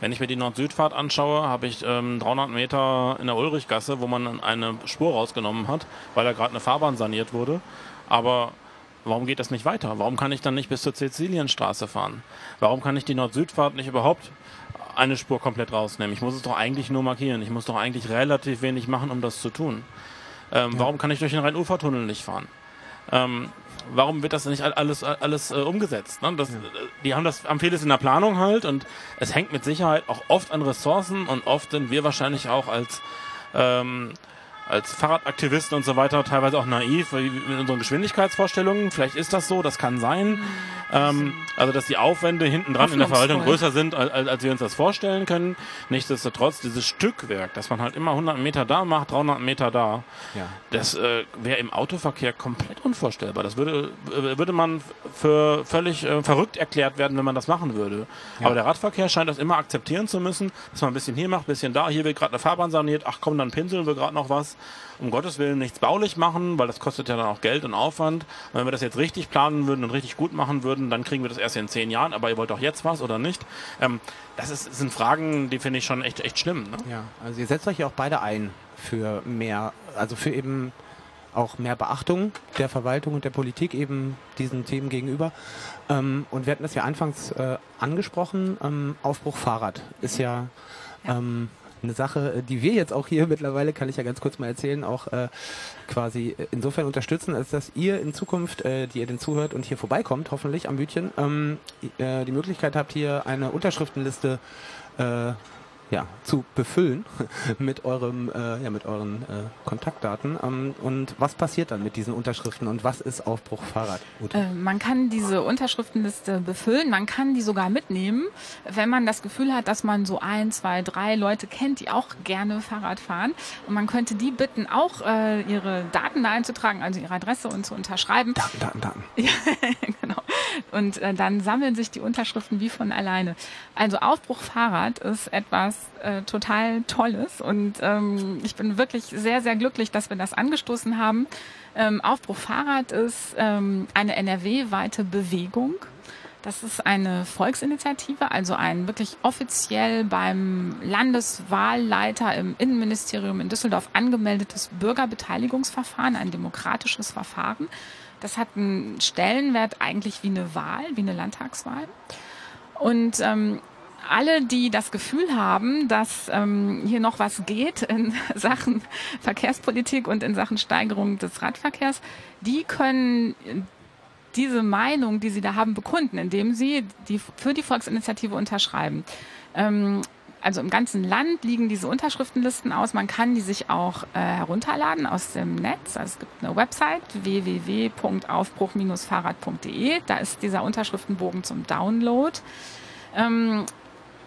Wenn ich mir die Nord-Süd-Fahrt anschaue, habe ich ähm, 300 Meter in der Ulrichgasse, wo man eine Spur rausgenommen hat, weil da gerade eine Fahrbahn saniert wurde. Aber warum geht das nicht weiter? Warum kann ich dann nicht bis zur Sizilienstraße fahren? Warum kann ich die Nord-Süd-Fahrt nicht überhaupt eine Spur komplett rausnehmen? Ich muss es doch eigentlich nur markieren. Ich muss doch eigentlich relativ wenig machen, um das zu tun. Ähm, ja. Warum kann ich durch den Rhein-Ufer-Tunnel nicht fahren? Ähm, warum wird das nicht alles, alles äh, umgesetzt? Ne? Das, die haben das am vieles in der Planung halt und es hängt mit Sicherheit auch oft an Ressourcen und oft sind wir wahrscheinlich auch als ähm, als Fahrradaktivisten und so weiter teilweise auch naiv mit unseren Geschwindigkeitsvorstellungen. Vielleicht ist das so, das kann sein. Ähm, also, dass die Aufwände hinten dran in der Verwaltung größer sind, als, als wir uns das vorstellen können. Nichtsdestotrotz, dieses Stückwerk, dass man halt immer 100 Meter da macht, 300 Meter da, ja. das äh, wäre im Autoverkehr komplett unvorstellbar. Das würde, äh, würde man für völlig äh, verrückt erklärt werden, wenn man das machen würde. Ja. Aber der Radverkehr scheint das immer akzeptieren zu müssen, dass man ein bisschen hier macht, ein bisschen da, hier wird gerade eine Fahrbahn saniert, ach komm, dann pinseln wir gerade noch was um Gottes Willen nichts baulich machen, weil das kostet ja dann auch Geld und Aufwand. Und wenn wir das jetzt richtig planen würden und richtig gut machen würden, dann kriegen wir das erst in zehn Jahren, aber ihr wollt doch jetzt was oder nicht? Ähm, das ist, sind Fragen, die finde ich schon echt, echt schlimm. Ne? Ja, also ihr setzt euch ja auch beide ein für mehr, also für eben auch mehr Beachtung der Verwaltung und der Politik eben diesen Themen gegenüber. Ähm, und wir hatten das ja anfangs äh, angesprochen, ähm, Aufbruch Fahrrad ist ja, ja. Eine Sache, äh, die wir jetzt auch hier mittlerweile, kann ich ja ganz kurz mal erzählen, auch äh, quasi insofern unterstützen, als dass ihr in Zukunft, äh, die ihr denn zuhört und hier vorbeikommt, hoffentlich am Bütchen, ähm, äh, die Möglichkeit habt, hier eine Unterschriftenliste äh, ja, zu befüllen mit eurem, äh, ja, mit euren äh, Kontaktdaten. Ähm, und was passiert dann mit diesen Unterschriften und was ist Aufbruch Fahrrad? Äh, man kann diese Unterschriftenliste befüllen, man kann die sogar mitnehmen, wenn man das Gefühl hat, dass man so ein, zwei, drei Leute kennt, die auch gerne Fahrrad fahren. Und man könnte die bitten, auch äh, ihre Daten da einzutragen, also ihre Adresse und zu unterschreiben. Daten, Daten, Daten. Ja, genau. Und äh, dann sammeln sich die Unterschriften wie von alleine. Also Aufbruch Fahrrad ist etwas äh, total Tolles und ähm, ich bin wirklich sehr, sehr glücklich, dass wir das angestoßen haben. Ähm, Aufbruch Fahrrad ist ähm, eine NRW-weite Bewegung. Das ist eine Volksinitiative, also ein wirklich offiziell beim Landeswahlleiter im Innenministerium in Düsseldorf angemeldetes Bürgerbeteiligungsverfahren, ein demokratisches Verfahren. Das hat einen Stellenwert eigentlich wie eine Wahl, wie eine Landtagswahl. Und ähm, alle, die das Gefühl haben, dass ähm, hier noch was geht in Sachen Verkehrspolitik und in Sachen Steigerung des Radverkehrs, die können diese Meinung, die sie da haben, bekunden, indem sie die für die Volksinitiative unterschreiben. Ähm, also im ganzen Land liegen diese Unterschriftenlisten aus. Man kann die sich auch äh, herunterladen aus dem Netz. Also es gibt eine Website www.aufbruch-fahrrad.de. Da ist dieser Unterschriftenbogen zum Download. Ähm,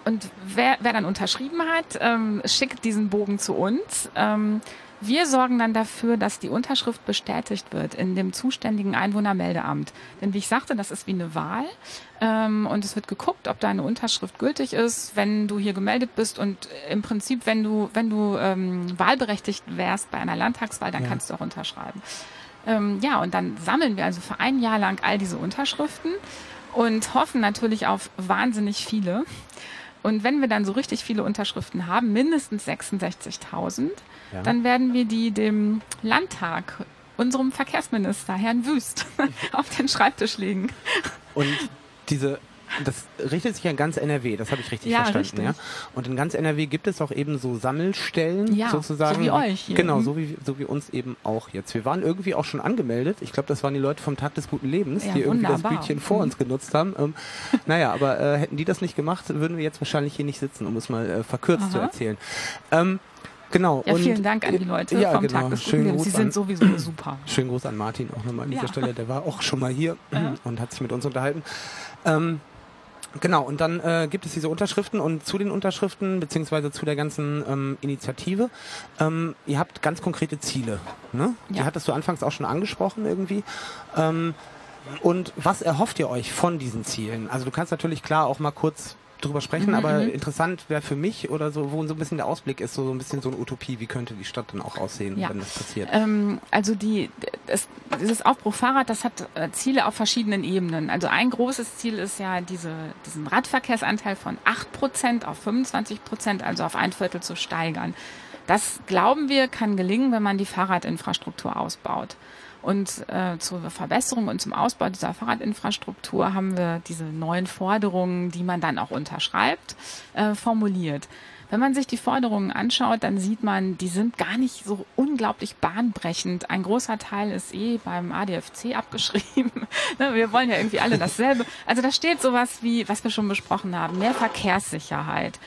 und wer, wer dann unterschrieben hat, ähm, schickt diesen Bogen zu uns. Ähm, wir sorgen dann dafür, dass die Unterschrift bestätigt wird in dem zuständigen Einwohnermeldeamt. Denn wie ich sagte, das ist wie eine Wahl. Ähm, und es wird geguckt, ob deine Unterschrift gültig ist, wenn du hier gemeldet bist. Und im Prinzip, wenn du, wenn du ähm, wahlberechtigt wärst bei einer Landtagswahl, dann ja. kannst du auch unterschreiben. Ähm, ja, und dann sammeln wir also für ein Jahr lang all diese Unterschriften und hoffen natürlich auf wahnsinnig viele. Und wenn wir dann so richtig viele Unterschriften haben, mindestens 66.000, ja. dann werden wir die dem Landtag, unserem Verkehrsminister, Herrn Wüst, auf den Schreibtisch legen. Und diese das richtet sich an ganz NRW, das habe ich richtig ja, verstanden. Richtig. Ja? Und in ganz NRW gibt es auch eben so Sammelstellen ja, sozusagen. So wie euch. Hier. Genau, mhm. so wie, so wie uns eben auch jetzt. Wir waren irgendwie auch schon angemeldet. Ich glaube, das waren die Leute vom Tag des guten Lebens, ja, die irgendwie wunderbar. das Bütchen vor mhm. uns genutzt haben. Ähm, naja, aber äh, hätten die das nicht gemacht, würden wir jetzt wahrscheinlich hier nicht sitzen, um es mal äh, verkürzt Aha. zu erzählen. Ähm, Genau. Ja, vielen Dank an die Leute ja, vom genau. Tag des Schönen Guten Sie sind sowieso super. Schönen Gruß an Martin auch nochmal an dieser ja. Stelle. Der war auch schon mal hier und hat sich mit uns unterhalten. Ähm, Genau, und dann äh, gibt es diese Unterschriften und zu den Unterschriften beziehungsweise zu der ganzen ähm, Initiative, ähm, ihr habt ganz konkrete Ziele. Ne? Ja. Die hattest du anfangs auch schon angesprochen irgendwie. Ähm, und was erhofft ihr euch von diesen Zielen? Also du kannst natürlich klar auch mal kurz drüber sprechen, mhm, aber mhm. interessant wäre für mich oder so, wo so ein bisschen der Ausblick ist, so, so ein bisschen so eine Utopie, wie könnte die Stadt dann auch aussehen, ja. wenn das passiert? Ähm, also die, es, dieses Aufbruchfahrrad, das hat äh, Ziele auf verschiedenen Ebenen. Also ein großes Ziel ist ja diese, diesen Radverkehrsanteil von 8% auf 25%, also auf ein Viertel zu steigern. Das glauben wir kann gelingen, wenn man die Fahrradinfrastruktur ausbaut. Und äh, zur Verbesserung und zum Ausbau dieser Fahrradinfrastruktur haben wir diese neuen Forderungen, die man dann auch unterschreibt, äh, formuliert. Wenn man sich die Forderungen anschaut, dann sieht man, die sind gar nicht so unglaublich bahnbrechend. Ein großer Teil ist eh beim ADFC abgeschrieben. Ne, wir wollen ja irgendwie alle dasselbe. Also da steht sowas wie, was wir schon besprochen haben, mehr Verkehrssicherheit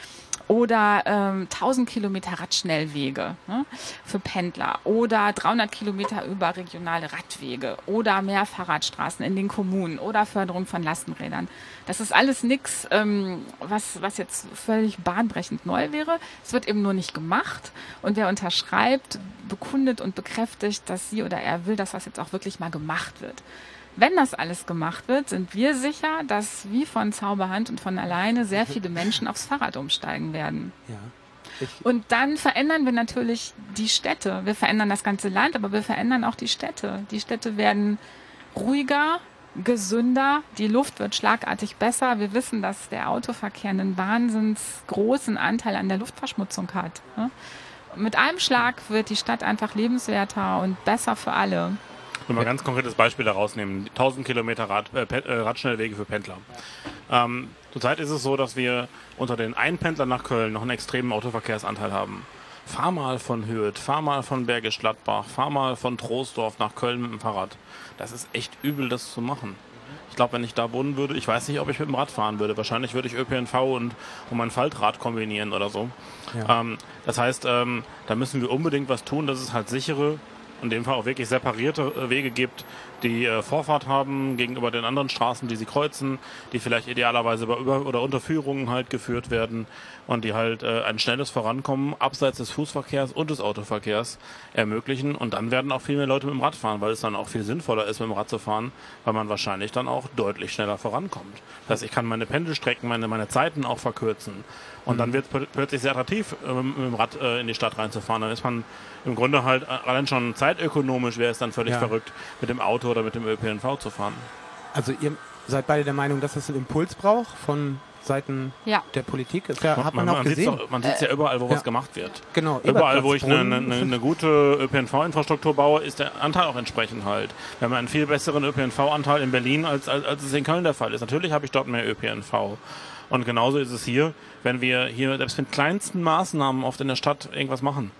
oder ähm, 1000 Kilometer Radschnellwege ne, für Pendler oder 300 Kilometer überregionale Radwege oder mehr Fahrradstraßen in den Kommunen oder Förderung von Lastenrädern. Das ist alles nichts, ähm, was, was jetzt völlig bahnbrechend neu wäre. Es wird eben nur nicht gemacht und wer unterschreibt, bekundet und bekräftigt, dass sie oder er will, dass das jetzt auch wirklich mal gemacht wird. Wenn das alles gemacht wird, sind wir sicher, dass wie von Zauberhand und von alleine sehr viele Menschen aufs Fahrrad umsteigen werden. Ja. Und dann verändern wir natürlich die Städte. Wir verändern das ganze Land, aber wir verändern auch die Städte. Die Städte werden ruhiger, gesünder, die Luft wird schlagartig besser. Wir wissen, dass der Autoverkehr einen wahnsinns großen Anteil an der Luftverschmutzung hat. Ne? Mit einem Schlag wird die Stadt einfach lebenswerter und besser für alle. Ich will mal ein ganz konkretes Beispiel daraus nehmen. 1000 Kilometer Rad, äh, äh, Radschnellwege für Pendler. Ähm, Zurzeit ist es so, dass wir unter den Einpendlern nach Köln noch einen extremen Autoverkehrsanteil haben. Fahr mal von Hürth, fahr mal von Bergisch Gladbach, fahr mal von Troisdorf nach Köln mit dem Fahrrad. Das ist echt übel, das zu machen. Ich glaube, wenn ich da wohnen würde, ich weiß nicht, ob ich mit dem Rad fahren würde. Wahrscheinlich würde ich ÖPNV und, und mein Faltrad kombinieren oder so. Ja. Ähm, das heißt, ähm, da müssen wir unbedingt was tun, dass es halt sichere, in dem Fall auch wirklich separierte äh, Wege gibt, die äh, Vorfahrt haben gegenüber den anderen Straßen, die sie kreuzen, die vielleicht idealerweise über, über oder Unterführungen halt geführt werden und die halt äh, ein schnelles Vorankommen abseits des Fußverkehrs und des Autoverkehrs ermöglichen. Und dann werden auch viel mehr Leute mit dem Rad fahren, weil es dann auch viel sinnvoller ist, mit dem Rad zu fahren, weil man wahrscheinlich dann auch deutlich schneller vorankommt. Das heißt, ich kann meine Pendelstrecken, meine, meine Zeiten auch verkürzen. Und mhm. dann wird es plötzlich sehr attraktiv, äh, mit dem Rad äh, in die Stadt reinzufahren. Dann ist man im Grunde halt äh, allein schon zeitökonomisch wäre es dann völlig ja. verrückt, mit dem Auto oder mit dem ÖPNV zu fahren. Also ihr seid beide der Meinung, dass es einen Impuls braucht von Seiten ja. der Politik. Ist ja, hat man, man, auch man gesehen. Doch, man sieht es ja überall, wo ja. was gemacht wird. Genau. Überall, wo ich eine, eine, eine gute ÖPNV-Infrastruktur baue, ist der Anteil auch entsprechend halt. Wir haben einen viel besseren ÖPNV-Anteil in Berlin, als, als, als es in Köln der Fall ist. Natürlich habe ich dort mehr ÖPNV. Und genauso ist es hier, wenn wir hier selbst mit kleinsten Maßnahmen oft in der Stadt irgendwas machen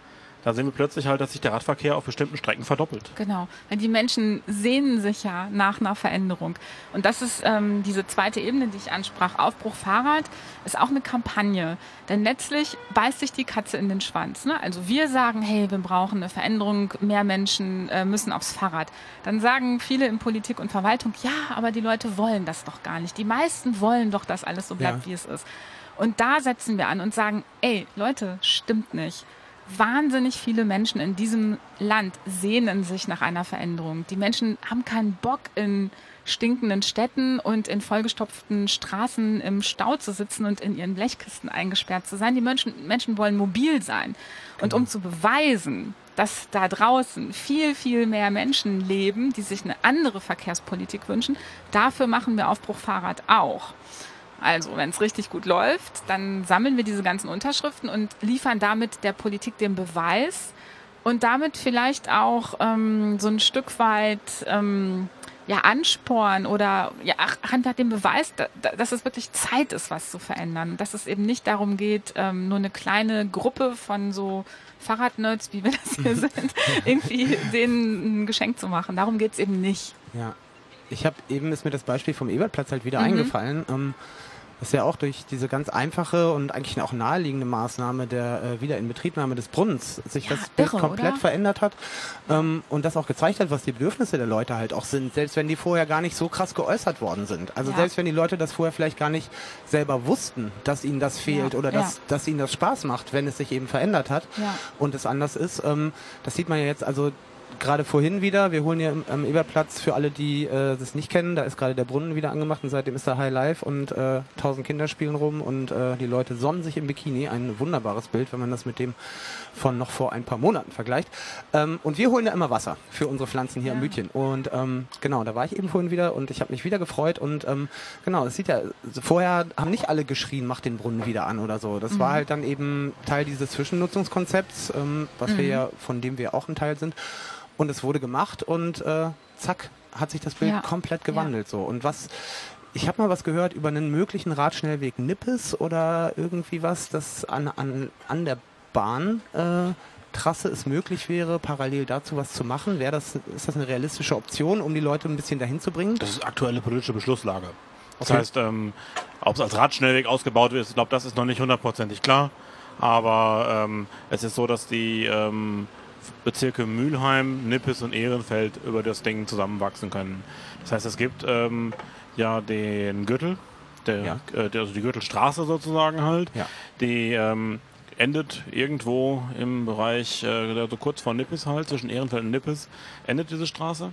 da sehen wir plötzlich halt, dass sich der Radverkehr auf bestimmten Strecken verdoppelt. Genau. Die Menschen sehnen sich ja nach einer Veränderung. Und das ist ähm, diese zweite Ebene, die ich ansprach. Aufbruch Fahrrad ist auch eine Kampagne. Denn letztlich beißt sich die Katze in den Schwanz. Ne? Also wir sagen, hey, wir brauchen eine Veränderung, mehr Menschen äh, müssen aufs Fahrrad. Dann sagen viele in Politik und Verwaltung, ja, aber die Leute wollen das doch gar nicht. Die meisten wollen doch, dass alles so bleibt, ja. wie es ist. Und da setzen wir an und sagen, ey, Leute, stimmt nicht wahnsinnig viele Menschen in diesem Land sehnen sich nach einer Veränderung. Die Menschen haben keinen Bock in stinkenden Städten und in vollgestopften Straßen im Stau zu sitzen und in ihren Blechkisten eingesperrt zu sein. Die Menschen, Menschen wollen mobil sein. Und genau. um zu beweisen, dass da draußen viel, viel mehr Menschen leben, die sich eine andere Verkehrspolitik wünschen, dafür machen wir Aufbruch Fahrrad auch. Also, wenn es richtig gut läuft, dann sammeln wir diese ganzen Unterschriften und liefern damit der Politik den Beweis und damit vielleicht auch ähm, so ein Stück weit ähm, ja, Ansporn oder ja, einfach den Beweis, da, dass es wirklich Zeit ist, was zu verändern. Dass es eben nicht darum geht, ähm, nur eine kleine Gruppe von so Fahrradnerds, wie wir das hier sind, irgendwie denen ein Geschenk zu machen. Darum geht es eben nicht. Ja. Ich habe eben, ist mir das Beispiel vom Ebertplatz halt wieder mhm. eingefallen. Ähm, das ja auch durch diese ganz einfache und eigentlich auch naheliegende Maßnahme der äh, Wiederinbetriebnahme des Brunnens sich ja, das Bild irre, komplett oder? verändert hat ähm, und das auch gezeigt hat, was die Bedürfnisse der Leute halt auch sind, selbst wenn die vorher gar nicht so krass geäußert worden sind. Also ja. selbst wenn die Leute das vorher vielleicht gar nicht selber wussten, dass ihnen das fehlt ja, oder dass, dass ihnen das Spaß macht, wenn es sich eben verändert hat und es anders ist. Ähm, das sieht man ja jetzt, also gerade vorhin wieder. Wir holen hier am Eberplatz für alle, die äh, das nicht kennen. Da ist gerade der Brunnen wieder angemacht und seitdem ist da High Life und äh, tausend Kinder spielen rum und äh, die Leute sonnen sich im Bikini. Ein wunderbares Bild, wenn man das mit dem von noch vor ein paar Monaten vergleicht. Ähm, und wir holen da immer Wasser für unsere Pflanzen hier ja. am Bütchen. Und ähm, genau, da war ich eben vorhin wieder und ich habe mich wieder gefreut. Und ähm, genau, es sieht ja, vorher haben nicht alle geschrien, mach den Brunnen wieder an oder so. Das mhm. war halt dann eben Teil dieses Zwischennutzungskonzepts, ähm, was mhm. wir ja, von dem wir auch ein Teil sind. Und es wurde gemacht und äh, zack, hat sich das Bild ja. komplett gewandelt. Ja. So. Und was, ich habe mal was gehört über einen möglichen Radschnellweg Nippes oder irgendwie was, das an, an, an der Bahntrasse Äh, es möglich wäre, parallel dazu was zu machen? Wäre das, ist das eine realistische Option, um die Leute ein bisschen dahin zu bringen? Das ist aktuelle politische Beschlusslage. Das okay. heißt, ähm, ob es als Radschnellweg ausgebaut wird, ich glaube, das ist noch nicht hundertprozentig klar. Aber ähm, es ist so, dass die ähm, Bezirke Mülheim, Nippes und Ehrenfeld über das Ding zusammenwachsen können. Das heißt, es gibt ähm, ja den Gürtel, der, ja. äh, der, also die Gürtelstraße sozusagen halt, ja. die ähm, endet irgendwo im Bereich, äh, also kurz vor Nippes halt, zwischen Ehrenfeld und Nippes, endet diese Straße.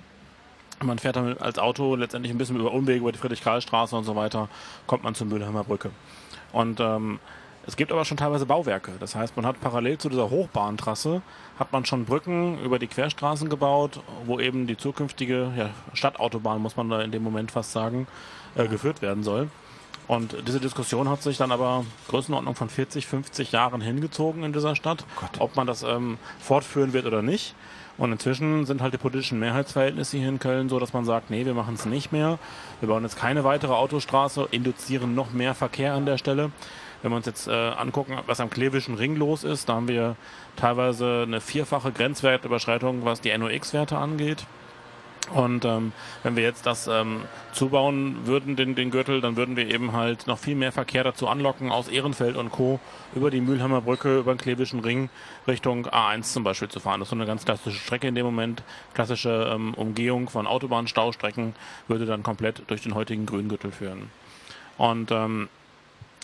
Man fährt dann als Auto letztendlich ein bisschen über Umwege über die Friedrich-Karl-Straße und so weiter, kommt man zur Mülheimer Brücke. Und ähm, es gibt aber schon teilweise Bauwerke. Das heißt, man hat parallel zu dieser Hochbahntrasse hat man schon Brücken über die Querstraßen gebaut, wo eben die zukünftige ja, Stadtautobahn, muss man da in dem Moment fast sagen, äh, geführt werden soll. Und diese Diskussion hat sich dann aber Größenordnung von 40, 50 Jahren hingezogen in dieser Stadt, oh ob man das ähm, fortführen wird oder nicht. Und inzwischen sind halt die politischen Mehrheitsverhältnisse hier in Köln so, dass man sagt, nee, wir machen es nicht mehr. Wir bauen jetzt keine weitere Autostraße, induzieren noch mehr Verkehr an der Stelle. Wenn wir uns jetzt äh, angucken, was am Klevischen Ring los ist, da haben wir teilweise eine vierfache Grenzwertüberschreitung, was die NOx-Werte angeht. Und ähm, wenn wir jetzt das ähm, zubauen würden, den, den Gürtel, dann würden wir eben halt noch viel mehr Verkehr dazu anlocken, aus Ehrenfeld und Co. über die Mülheimer Brücke, über den Klevischen Ring Richtung A1 zum Beispiel zu fahren. Das ist so eine ganz klassische Strecke in dem Moment. Klassische ähm, Umgehung von Autobahnstaustrecken würde dann komplett durch den heutigen Grüngürtel führen. Und ähm,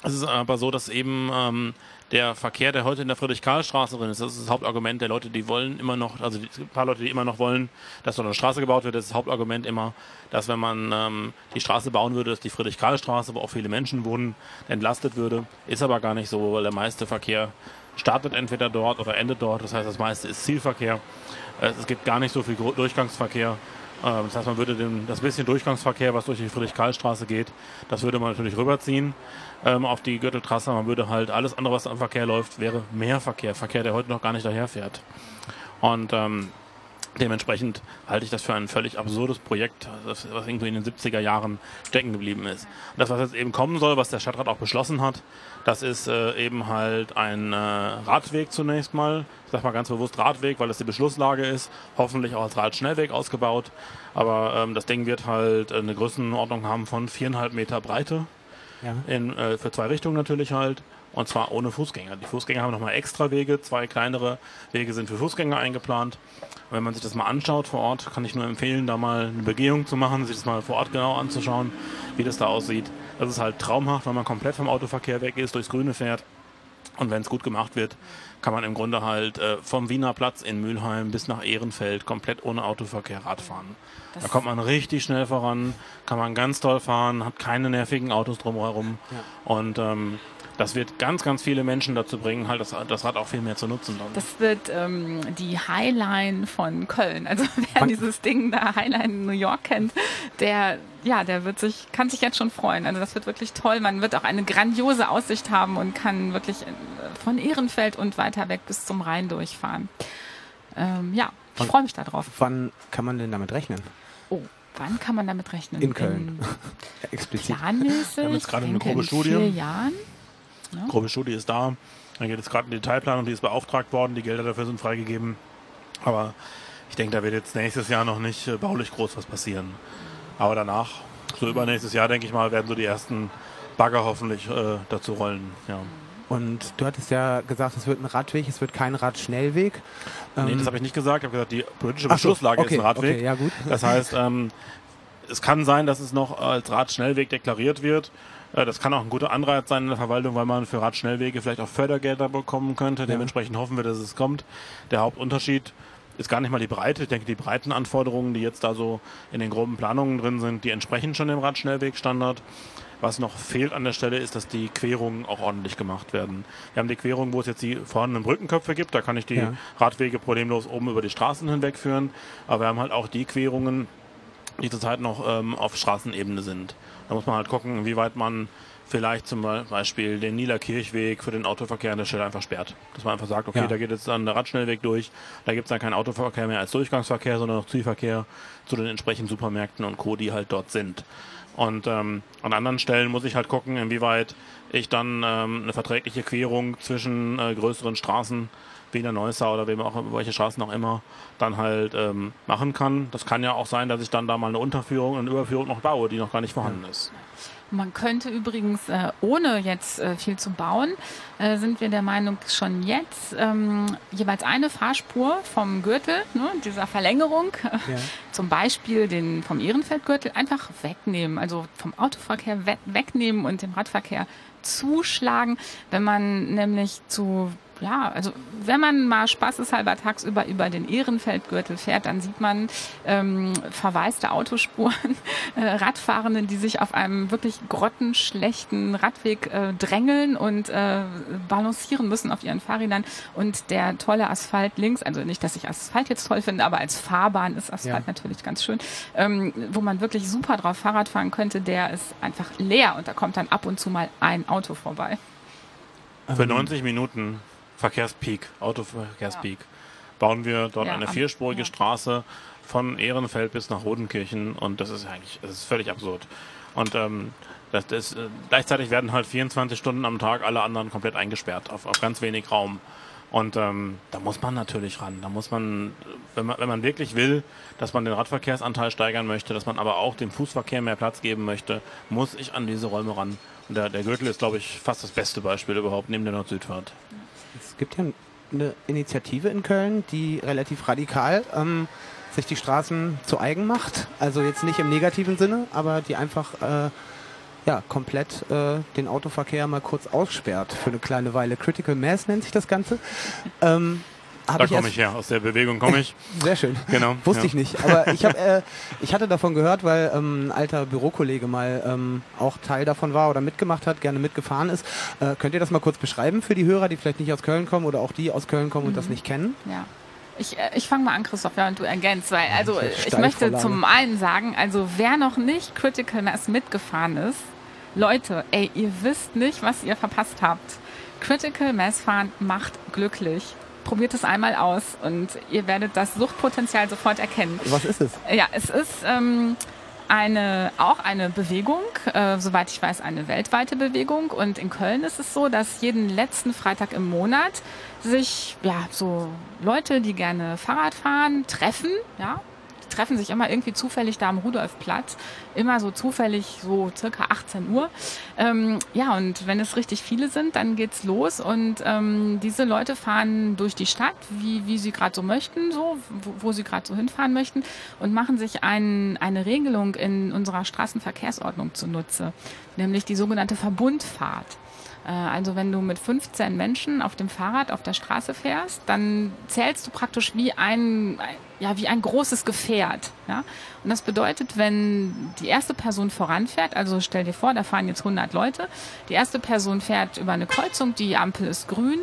es ist aber so, dass eben ähm, der Verkehr, der heute in der Friedrich-Karl-Straße drin ist, das ist das Hauptargument der Leute, die wollen immer noch, also ein paar Leute, die immer noch wollen, dass so eine Straße gebaut wird, das ist das Hauptargument immer, dass wenn man ähm, die Straße bauen würde, dass die Friedrich-Karl-Straße, wo auch viele Menschen wohnen, entlastet würde. Ist aber gar nicht so, weil der meiste Verkehr startet entweder dort oder endet dort. Das heißt, das meiste ist Zielverkehr. Es gibt gar nicht so viel Durchgangsverkehr. Ähm, das heißt, man würde den, das bisschen Durchgangsverkehr, was durch die Friedrich-Karl-Straße geht, das würde man natürlich rüberziehen ähm, auf die Gürteltrasse. Man würde halt alles andere, was am Verkehr läuft, wäre mehr Verkehr. Verkehr, der heute noch gar nicht daherfährt. Und ähm, Dementsprechend halte ich das für ein völlig absurdes Projekt, was irgendwie in den 70er Jahren stecken geblieben ist. Und das, was jetzt eben kommen soll, was der Stadtrat auch beschlossen hat, das ist äh, eben halt ein äh, Radweg zunächst mal. Ich sage mal ganz bewusst Radweg, weil es die Beschlusslage ist. Hoffentlich auch als Radschnellweg ausgebaut. Aber ähm, das Ding wird halt eine Größenordnung haben von viereinhalb Meter Breite. Ja. In, äh, für zwei Richtungen natürlich halt. Und zwar ohne Fußgänger. Die Fußgänger haben nochmal extra Wege. Zwei kleinere Wege sind für Fußgänger eingeplant. Und wenn man sich das mal anschaut vor Ort, kann ich nur empfehlen, da mal eine Begehung zu machen, sich das mal vor Ort genau anzuschauen, wie das da aussieht. Das ist halt traumhaft, weil man komplett vom Autoverkehr weg ist, durchs Grüne fährt. Und wenn es gut gemacht wird, kann man im Grunde halt äh, vom Wiener Platz in Mülheim bis nach Ehrenfeld komplett ohne Autoverkehr Rad fahren. Das da kommt man richtig schnell voran, kann man ganz toll fahren, hat keine nervigen Autos drumherum. Ja. Und ähm, das wird ganz, ganz viele Menschen dazu bringen, halt das, das Rad auch viel mehr zu nutzen. Dann. Das wird ähm, die Highline von Köln. Also wer Was? dieses Ding da Highline New York kennt, der ja, der wird sich, kann sich jetzt schon freuen. Also das wird wirklich toll. Man wird auch eine grandiose Aussicht haben und kann wirklich äh, von Ehrenfeld und weiter weg bis zum Rhein durchfahren. Ähm, ja, ich freue mich darauf. Wann kann man denn damit rechnen? Oh, wann kann man damit rechnen? In Köln. In Explizit. Planmäßig. Wir haben jetzt gerade eine grobe Studie. In vier Jahren. Ja. Grobe Studie ist da. Dann geht es gerade in die Detailplanung, die ist beauftragt worden, die Gelder dafür sind freigegeben. Aber ich denke, da wird jetzt nächstes Jahr noch nicht äh, baulich groß was passieren. Aber danach, so übernächstes Jahr, denke ich mal, werden so die ersten Bagger hoffentlich äh, dazu rollen. Ja. Und du hattest ja gesagt, es wird ein Radweg, es wird kein Radschnellweg. Nee, ähm das habe ich nicht gesagt. Ich habe gesagt, die politische Beschlusslage so, okay, ist ein Radweg. Okay, ja, gut. Das heißt, ähm, es kann sein, dass es noch als Radschnellweg deklariert wird. Äh, das kann auch ein guter Anreiz sein in der Verwaltung, weil man für Radschnellwege vielleicht auch Fördergelder bekommen könnte. Dementsprechend hoffen wir, dass es kommt. Der Hauptunterschied ist gar nicht mal die Breite. Ich denke, die Breitenanforderungen, die jetzt da so in den groben Planungen drin sind, die entsprechen schon dem Radschnellwegstandard. Was noch fehlt an der Stelle ist, dass die Querungen auch ordentlich gemacht werden. Wir haben die Querungen, wo es jetzt die vorhandenen Brückenköpfe gibt. Da kann ich die ja. Radwege problemlos oben über die Straßen hinwegführen. Aber wir haben halt auch die Querungen, die zurzeit noch ähm, auf Straßenebene sind. Da muss man halt gucken, inwieweit man vielleicht zum Beispiel den Nieler Kirchweg für den Autoverkehr an der Stelle einfach sperrt. Dass man einfach sagt, okay, ja. da geht jetzt dann der Radschnellweg durch, da gibt es dann keinen Autoverkehr mehr als Durchgangsverkehr, sondern noch Zielverkehr zu den entsprechenden Supermärkten und Co., die halt dort sind. Und ähm, an anderen Stellen muss ich halt gucken, inwieweit ich dann ähm, eine verträgliche Querung zwischen äh, größeren Straßen Wiener Neusser oder wem auch, welche Straßen auch immer dann halt ähm, machen kann. Das kann ja auch sein, dass ich dann da mal eine Unterführung und eine Überführung noch baue, die noch gar nicht vorhanden ist. Man könnte übrigens, äh, ohne jetzt äh, viel zu bauen, äh, sind wir der Meinung, schon jetzt ähm, jeweils eine Fahrspur vom Gürtel, ne, dieser Verlängerung, ja. zum Beispiel den vom Ehrenfeldgürtel, einfach wegnehmen. Also vom Autoverkehr we wegnehmen und dem Radverkehr zuschlagen. Wenn man nämlich zu ja, also wenn man mal spaßeshalber tagsüber über den Ehrenfeldgürtel fährt, dann sieht man ähm, verwaiste Autospuren, äh, Radfahrenden, die sich auf einem wirklich grottenschlechten Radweg äh, drängeln und äh, balancieren müssen auf ihren Fahrrädern. Und der tolle Asphalt links, also nicht, dass ich Asphalt jetzt toll finde, aber als Fahrbahn ist Asphalt ja. natürlich ganz schön, ähm, wo man wirklich super drauf Fahrrad fahren könnte, der ist einfach leer und da kommt dann ab und zu mal ein Auto vorbei. Für 90 Minuten Verkehrspeak, Autoverkehrspeak. Ja. bauen wir dort Ja, eine vierspurige ja. Straße von Ehrenfeld bis nach Rodenkirchen und das ist eigentlich, das ist völlig absurd. Und ähm, das, das, äh, gleichzeitig werden halt 24 Stunden am Tag alle anderen komplett eingesperrt auf, auf ganz wenig Raum. Und ähm, da muss man natürlich ran. Da muss man, wenn man, wenn man wirklich will, dass man den Radverkehrsanteil steigern möchte, dass man aber auch dem Fußverkehr mehr Platz geben möchte, muss ich an diese Räume ran. Und der, der Gürtel ist, glaube ich, fast das beste Beispiel überhaupt neben der Nord-Süd-Fahrt. Es gibt ja eine Initiative in Köln, die relativ radikal ähm, sich die Straßen zu eigen macht. Also jetzt nicht im negativen Sinne, aber die einfach äh, ja, komplett äh, den Autoverkehr mal kurz aussperrt für eine kleine Weile. Critical Mass nennt sich das Ganze. Ähm, hab Da komme ich her, aus der Bewegung komme ich. Sehr schön. Genau. Wusste ja. ich nicht. Aber ich, hab, äh, ich hatte davon gehört, weil ähm, ein alter Bürokollege mal ähm, auch Teil davon war oder mitgemacht hat, gerne mitgefahren ist. Äh, könnt ihr das mal kurz beschreiben für die Hörer, die vielleicht nicht aus Köln kommen oder auch die aus Köln kommen und das nicht kennen? Ja. Ich, äh, ich fange mal an, Christoph, ja, und du ergänzt, weil also ich möchte zum einen sagen, also wer noch nicht Critical Mass mitgefahren ist, Leute, ey, ihr wisst nicht, was ihr verpasst habt. Critical Mass fahren macht glücklich. Probiert es einmal aus und ihr werdet das Suchtpotenzial sofort erkennen. Was ist es? Ja, es ist ähm, eine, auch eine Bewegung, äh, soweit ich weiß, eine weltweite Bewegung. Und in Köln ist es so, dass jeden letzten Freitag im Monat sich ja so Leute, die gerne Fahrrad fahren, treffen, ja. Treffen sich immer irgendwie zufällig da am Rudolfplatz, immer so zufällig so circa 18 Uhr. Ähm, ja, und wenn es richtig viele sind, dann geht's los und ähm, diese Leute fahren durch die Stadt, wie, wie sie gerade so möchten, so, wo, wo sie gerade so hinfahren möchten und machen sich ein, eine Regelung in unserer Straßenverkehrsordnung zunutze, nämlich die sogenannte Verbundfahrt. Äh, Also wenn du mit 15 Menschen auf dem Fahrrad auf der Straße fährst, dann zählst du praktisch wie ein, ja, wie ein großes Gefährt. Ja? Und das bedeutet, wenn die erste Person voranfährt, also stell dir vor, da fahren jetzt 100 Leute, die erste Person fährt über eine Kreuzung, die Ampel ist grün,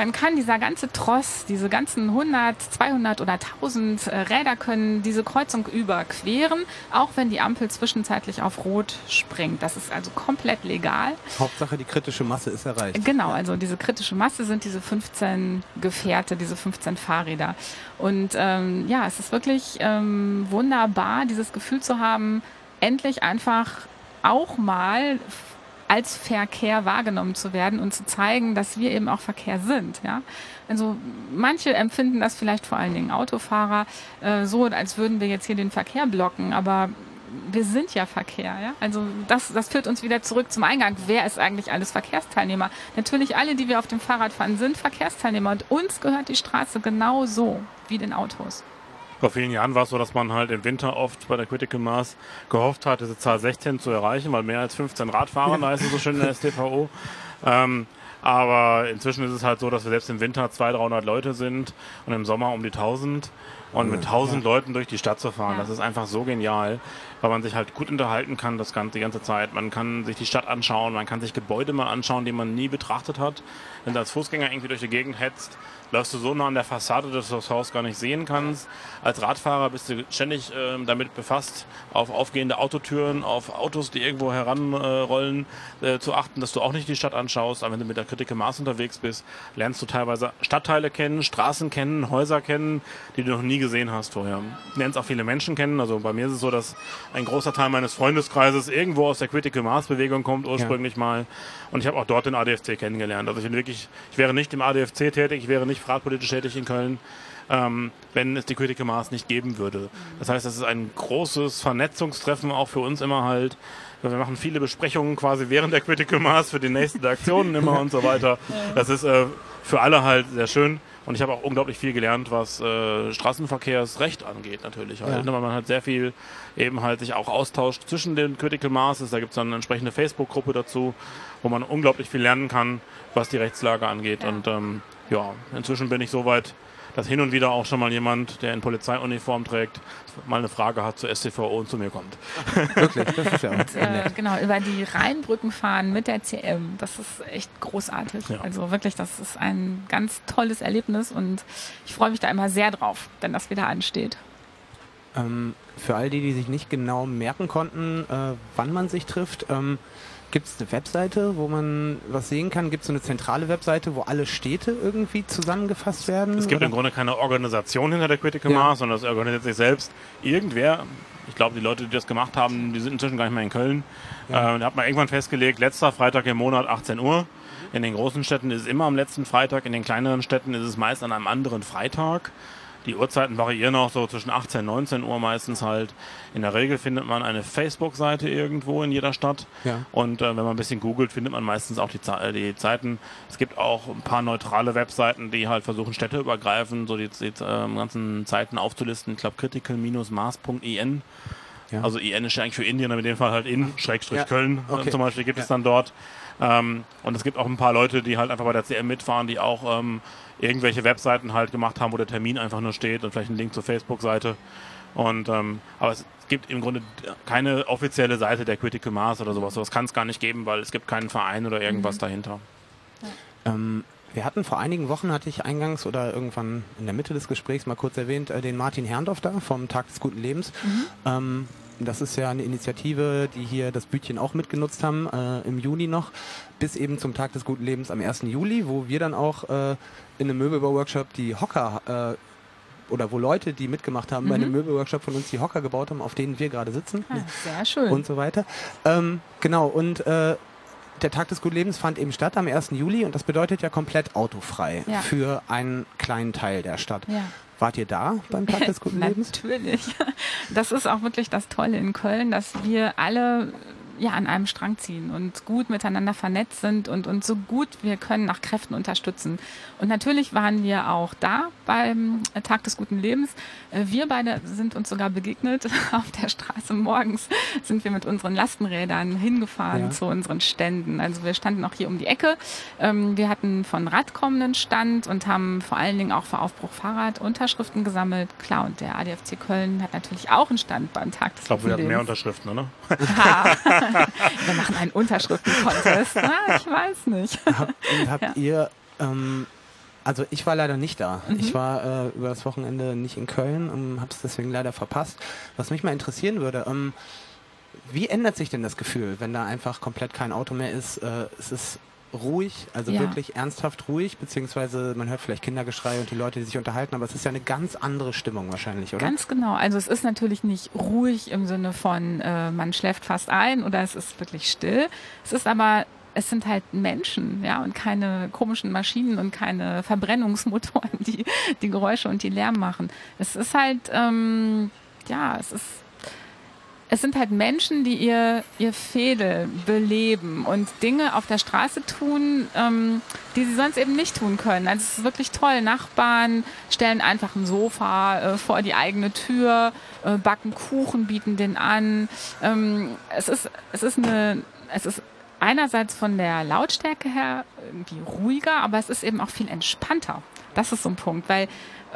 dann kann dieser ganze Tross, diese ganzen 100, 200 oder 1000 äh, Räder können diese Kreuzung überqueren, auch wenn die Ampel zwischenzeitlich auf Rot springt. Das ist also komplett legal. Hauptsache, die kritische Masse ist erreicht. Genau, also diese kritische Masse sind diese 15 Gefährte, diese 15 Fahrräder. Und ähm, ja, es ist wirklich ähm, wunderbar, dieses Gefühl zu haben, endlich einfach auch mal als Verkehr wahrgenommen zu werden und zu zeigen, dass wir eben auch Verkehr sind. Ja? Also manche empfinden das vielleicht vor allen Dingen Autofahrer äh, so, als würden wir jetzt hier den Verkehr blocken, aber wir sind ja Verkehr, ja. Also das, das führt uns wieder zurück zum Eingang. Wer ist eigentlich alles Verkehrsteilnehmer? Natürlich alle, die wir auf dem Fahrrad fahren, sind Verkehrsteilnehmer und uns gehört die Straße genauso wie den Autos. Vor vielen Jahren war es so, dass man halt im Winter oft bei der Critical Mass gehofft hat, diese Zahl 16 zu erreichen, weil mehr als 15 Radfahrer, da ist es so schön in der STVO. Ähm, aber inzwischen ist es halt so, dass wir selbst im Winter 200, 300 Leute sind und im Sommer um die 1000. Und mit 1000 Leuten durch die Stadt zu fahren, Ja. das ist einfach so genial, weil man sich halt gut unterhalten kann das ganze, die ganze Zeit. Man kann sich die Stadt anschauen, man kann sich Gebäude mal anschauen, die man nie betrachtet hat. Wenn du als Fußgänger irgendwie durch die Gegend hetzt, läufst du so nah an der Fassade, dass du das Haus gar nicht sehen kannst. Als Radfahrer bist du ständig ähm, damit befasst, auf aufgehende Autotüren, auf Autos, die irgendwo heranrollen, äh, zu achten, dass du auch nicht die Stadt anschaust. Aber wenn du mit der Critical Mass unterwegs bist, lernst du teilweise Stadtteile kennen, Straßen kennen, Häuser kennen, die du noch nie gesehen hast vorher. Lernst auch viele Menschen kennen. Also bei mir ist es so, dass ein großer Teil meines Freundeskreises irgendwo aus der Critical Mass Bewegung kommt, ursprünglich mal. Und ich habe auch dort den ADFC kennengelernt. Also ich bin wirklich, ich wäre nicht im ADFC tätig, ich wäre nicht fahrradpolitisch tätig in Köln, ähm, wenn es die Critical Mass nicht geben würde. Das heißt, das ist ein großes Vernetzungstreffen auch für uns immer halt. Wir machen viele Besprechungen quasi während der Critical Mass für die nächsten Aktionen immer und so weiter. Das ist äh, für alle halt sehr schön. Und ich habe auch unglaublich viel gelernt, was äh, Straßenverkehrsrecht angeht natürlich. Halt, Ja. ne, weil man halt sehr viel eben halt sich auch austauscht zwischen den Critical Masses. Da gibt es dann eine entsprechende Facebook-Gruppe dazu, wo man unglaublich viel lernen kann, was die Rechtslage angeht. Ja. Und ähm, ja, inzwischen bin ich so weit, dass hin und wieder auch schon mal jemand, der in Polizeiuniform trägt, mal eine Frage hat zur STVO und zu mir kommt. Wirklich, das ist ja sehr Äh, genau, über die Rheinbrücken fahren mit der CM. Das ist echt großartig. Ja. Also wirklich, das ist ein ganz tolles Erlebnis und ich freue mich da immer sehr drauf, wenn das wieder ansteht. Ähm, für all die, die sich nicht genau merken konnten, äh, wann man sich trifft, ähm, Gibt es eine Webseite, wo man was sehen kann? Gibt es so eine zentrale Webseite, wo alle Städte irgendwie zusammengefasst werden? Es gibt oder? im Grunde keine Organisation hinter der Critical Ja. Mass, sondern es organisiert sich selbst. Irgendwer, ich glaube, die Leute, die das gemacht haben, die sind inzwischen gar nicht mehr in Köln. Ja. Äh, da hat man irgendwann festgelegt, letzter Freitag im Monat 18 Uhr. In den großen Städten ist es immer am letzten Freitag, in den kleineren Städten ist es meist an einem anderen Freitag. Die Uhrzeiten variieren auch so zwischen 18 und 19 Uhr meistens halt. In der Regel findet man eine Facebook-Seite irgendwo in jeder Stadt. Ja. Und äh, wenn man ein bisschen googelt, findet man meistens auch die, Ze- äh, die Zeiten. Es gibt auch ein paar neutrale Webseiten, die halt versuchen, städteübergreifend so die, die äh, ganzen Zeiten aufzulisten. Ich glaube, critical-maß.in. Ja. Also IN ist ja eigentlich für Indien, aber in dem Fall halt in, Schrägstrich Ja. Köln äh, Okay. zum Beispiel gibt es dann dort. Ähm, und es gibt auch ein paar Leute, die halt einfach bei der CM mitfahren, die auch ähm, irgendwelche Webseiten halt gemacht haben, wo der Termin einfach nur steht und vielleicht einen Link zur Facebook-Seite. Und ähm, aber es gibt im Grunde keine offizielle Seite der Critical Mass oder sowas. Das kann es gar nicht geben, weil es gibt keinen Verein oder irgendwas dahinter. Ähm, wir hatten vor einigen Wochen, hatte ich eingangs oder irgendwann in der Mitte des Gesprächs mal kurz erwähnt, äh, den Martin Herrndorf da vom Tag des guten Lebens. Ähm, das ist ja eine Initiative, die hier das Bütchen auch mitgenutzt haben, äh, im Juni noch, bis eben zum Tag des guten Lebens am 1. Juli, wo wir dann auch äh, in einem Möbelbau-Workshop die Hocker äh, oder wo Leute, die mitgemacht haben, bei einem Möbelworkshop von uns die Hocker gebaut haben, auf denen wir gerade sitzen Ah, sehr schön. und so weiter. Ähm, genau, und äh, der Tag des guten Lebens fand eben statt am 1. Juli und das bedeutet ja komplett autofrei Ja. für einen kleinen Teil der Stadt. ja. Wart ihr da beim Tag des guten Lebens? Natürlich. Das ist auch wirklich das Tolle in Köln, dass wir alle ja, an einem Strang ziehen und gut miteinander vernetzt sind und uns so gut wir können nach Kräften unterstützen. Und natürlich waren wir auch da beim Tag des guten Lebens. Äh, Wir beide sind uns sogar begegnet auf der Straße morgens, sind wir mit unseren Lastenrädern hingefahren Ja. zu unseren Ständen. Also wir standen auch hier um die Ecke. Ähm, Wir hatten von Radkom einen Stand und haben vor allen Dingen auch für Aufbruch Fahrrad Unterschriften gesammelt. Klar, und der ADFC Köln hat natürlich auch einen Stand beim Tag des Ich glaube, wir guten hatten mehr Lebens. Unterschriften, oder? Wir machen einen Unterschriften-Contest. Ich weiß nicht. Habt, und habt ihr, ähm, also ich war leider nicht da. Mhm. Ich war äh, über das Wochenende nicht in Köln und habe es deswegen leider verpasst. Was mich mal interessieren würde, ähm, wie ändert sich denn das Gefühl, wenn da einfach komplett kein Auto mehr ist? Äh, es ist ruhig, also Ja. wirklich ernsthaft ruhig, beziehungsweise man hört vielleicht Kindergeschrei und die Leute, die sich unterhalten, aber es ist ja eine ganz andere Stimmung wahrscheinlich, oder? Ganz genau. Also es ist natürlich nicht ruhig im Sinne von, äh, man schläft fast ein oder es ist wirklich still. Es ist aber, es sind halt Menschen, ja, und keine komischen Maschinen und keine Verbrennungsmotoren, die die Geräusche und die Lärm machen. Es ist halt, ähm, ja, es ist es sind halt Menschen, die ihr, ihr Fädel beleben und Dinge auf der Straße tun, ähm, die sie sonst eben nicht tun können. Also es ist wirklich toll. Nachbarn stellen einfach ein Sofa äh, vor die eigene Tür, äh, backen Kuchen, bieten den an. Ähm, es ist, es ist eine, es ist einerseits von der Lautstärke her irgendwie ruhiger, aber es ist eben auch viel entspannter. Das ist so ein Punkt, weil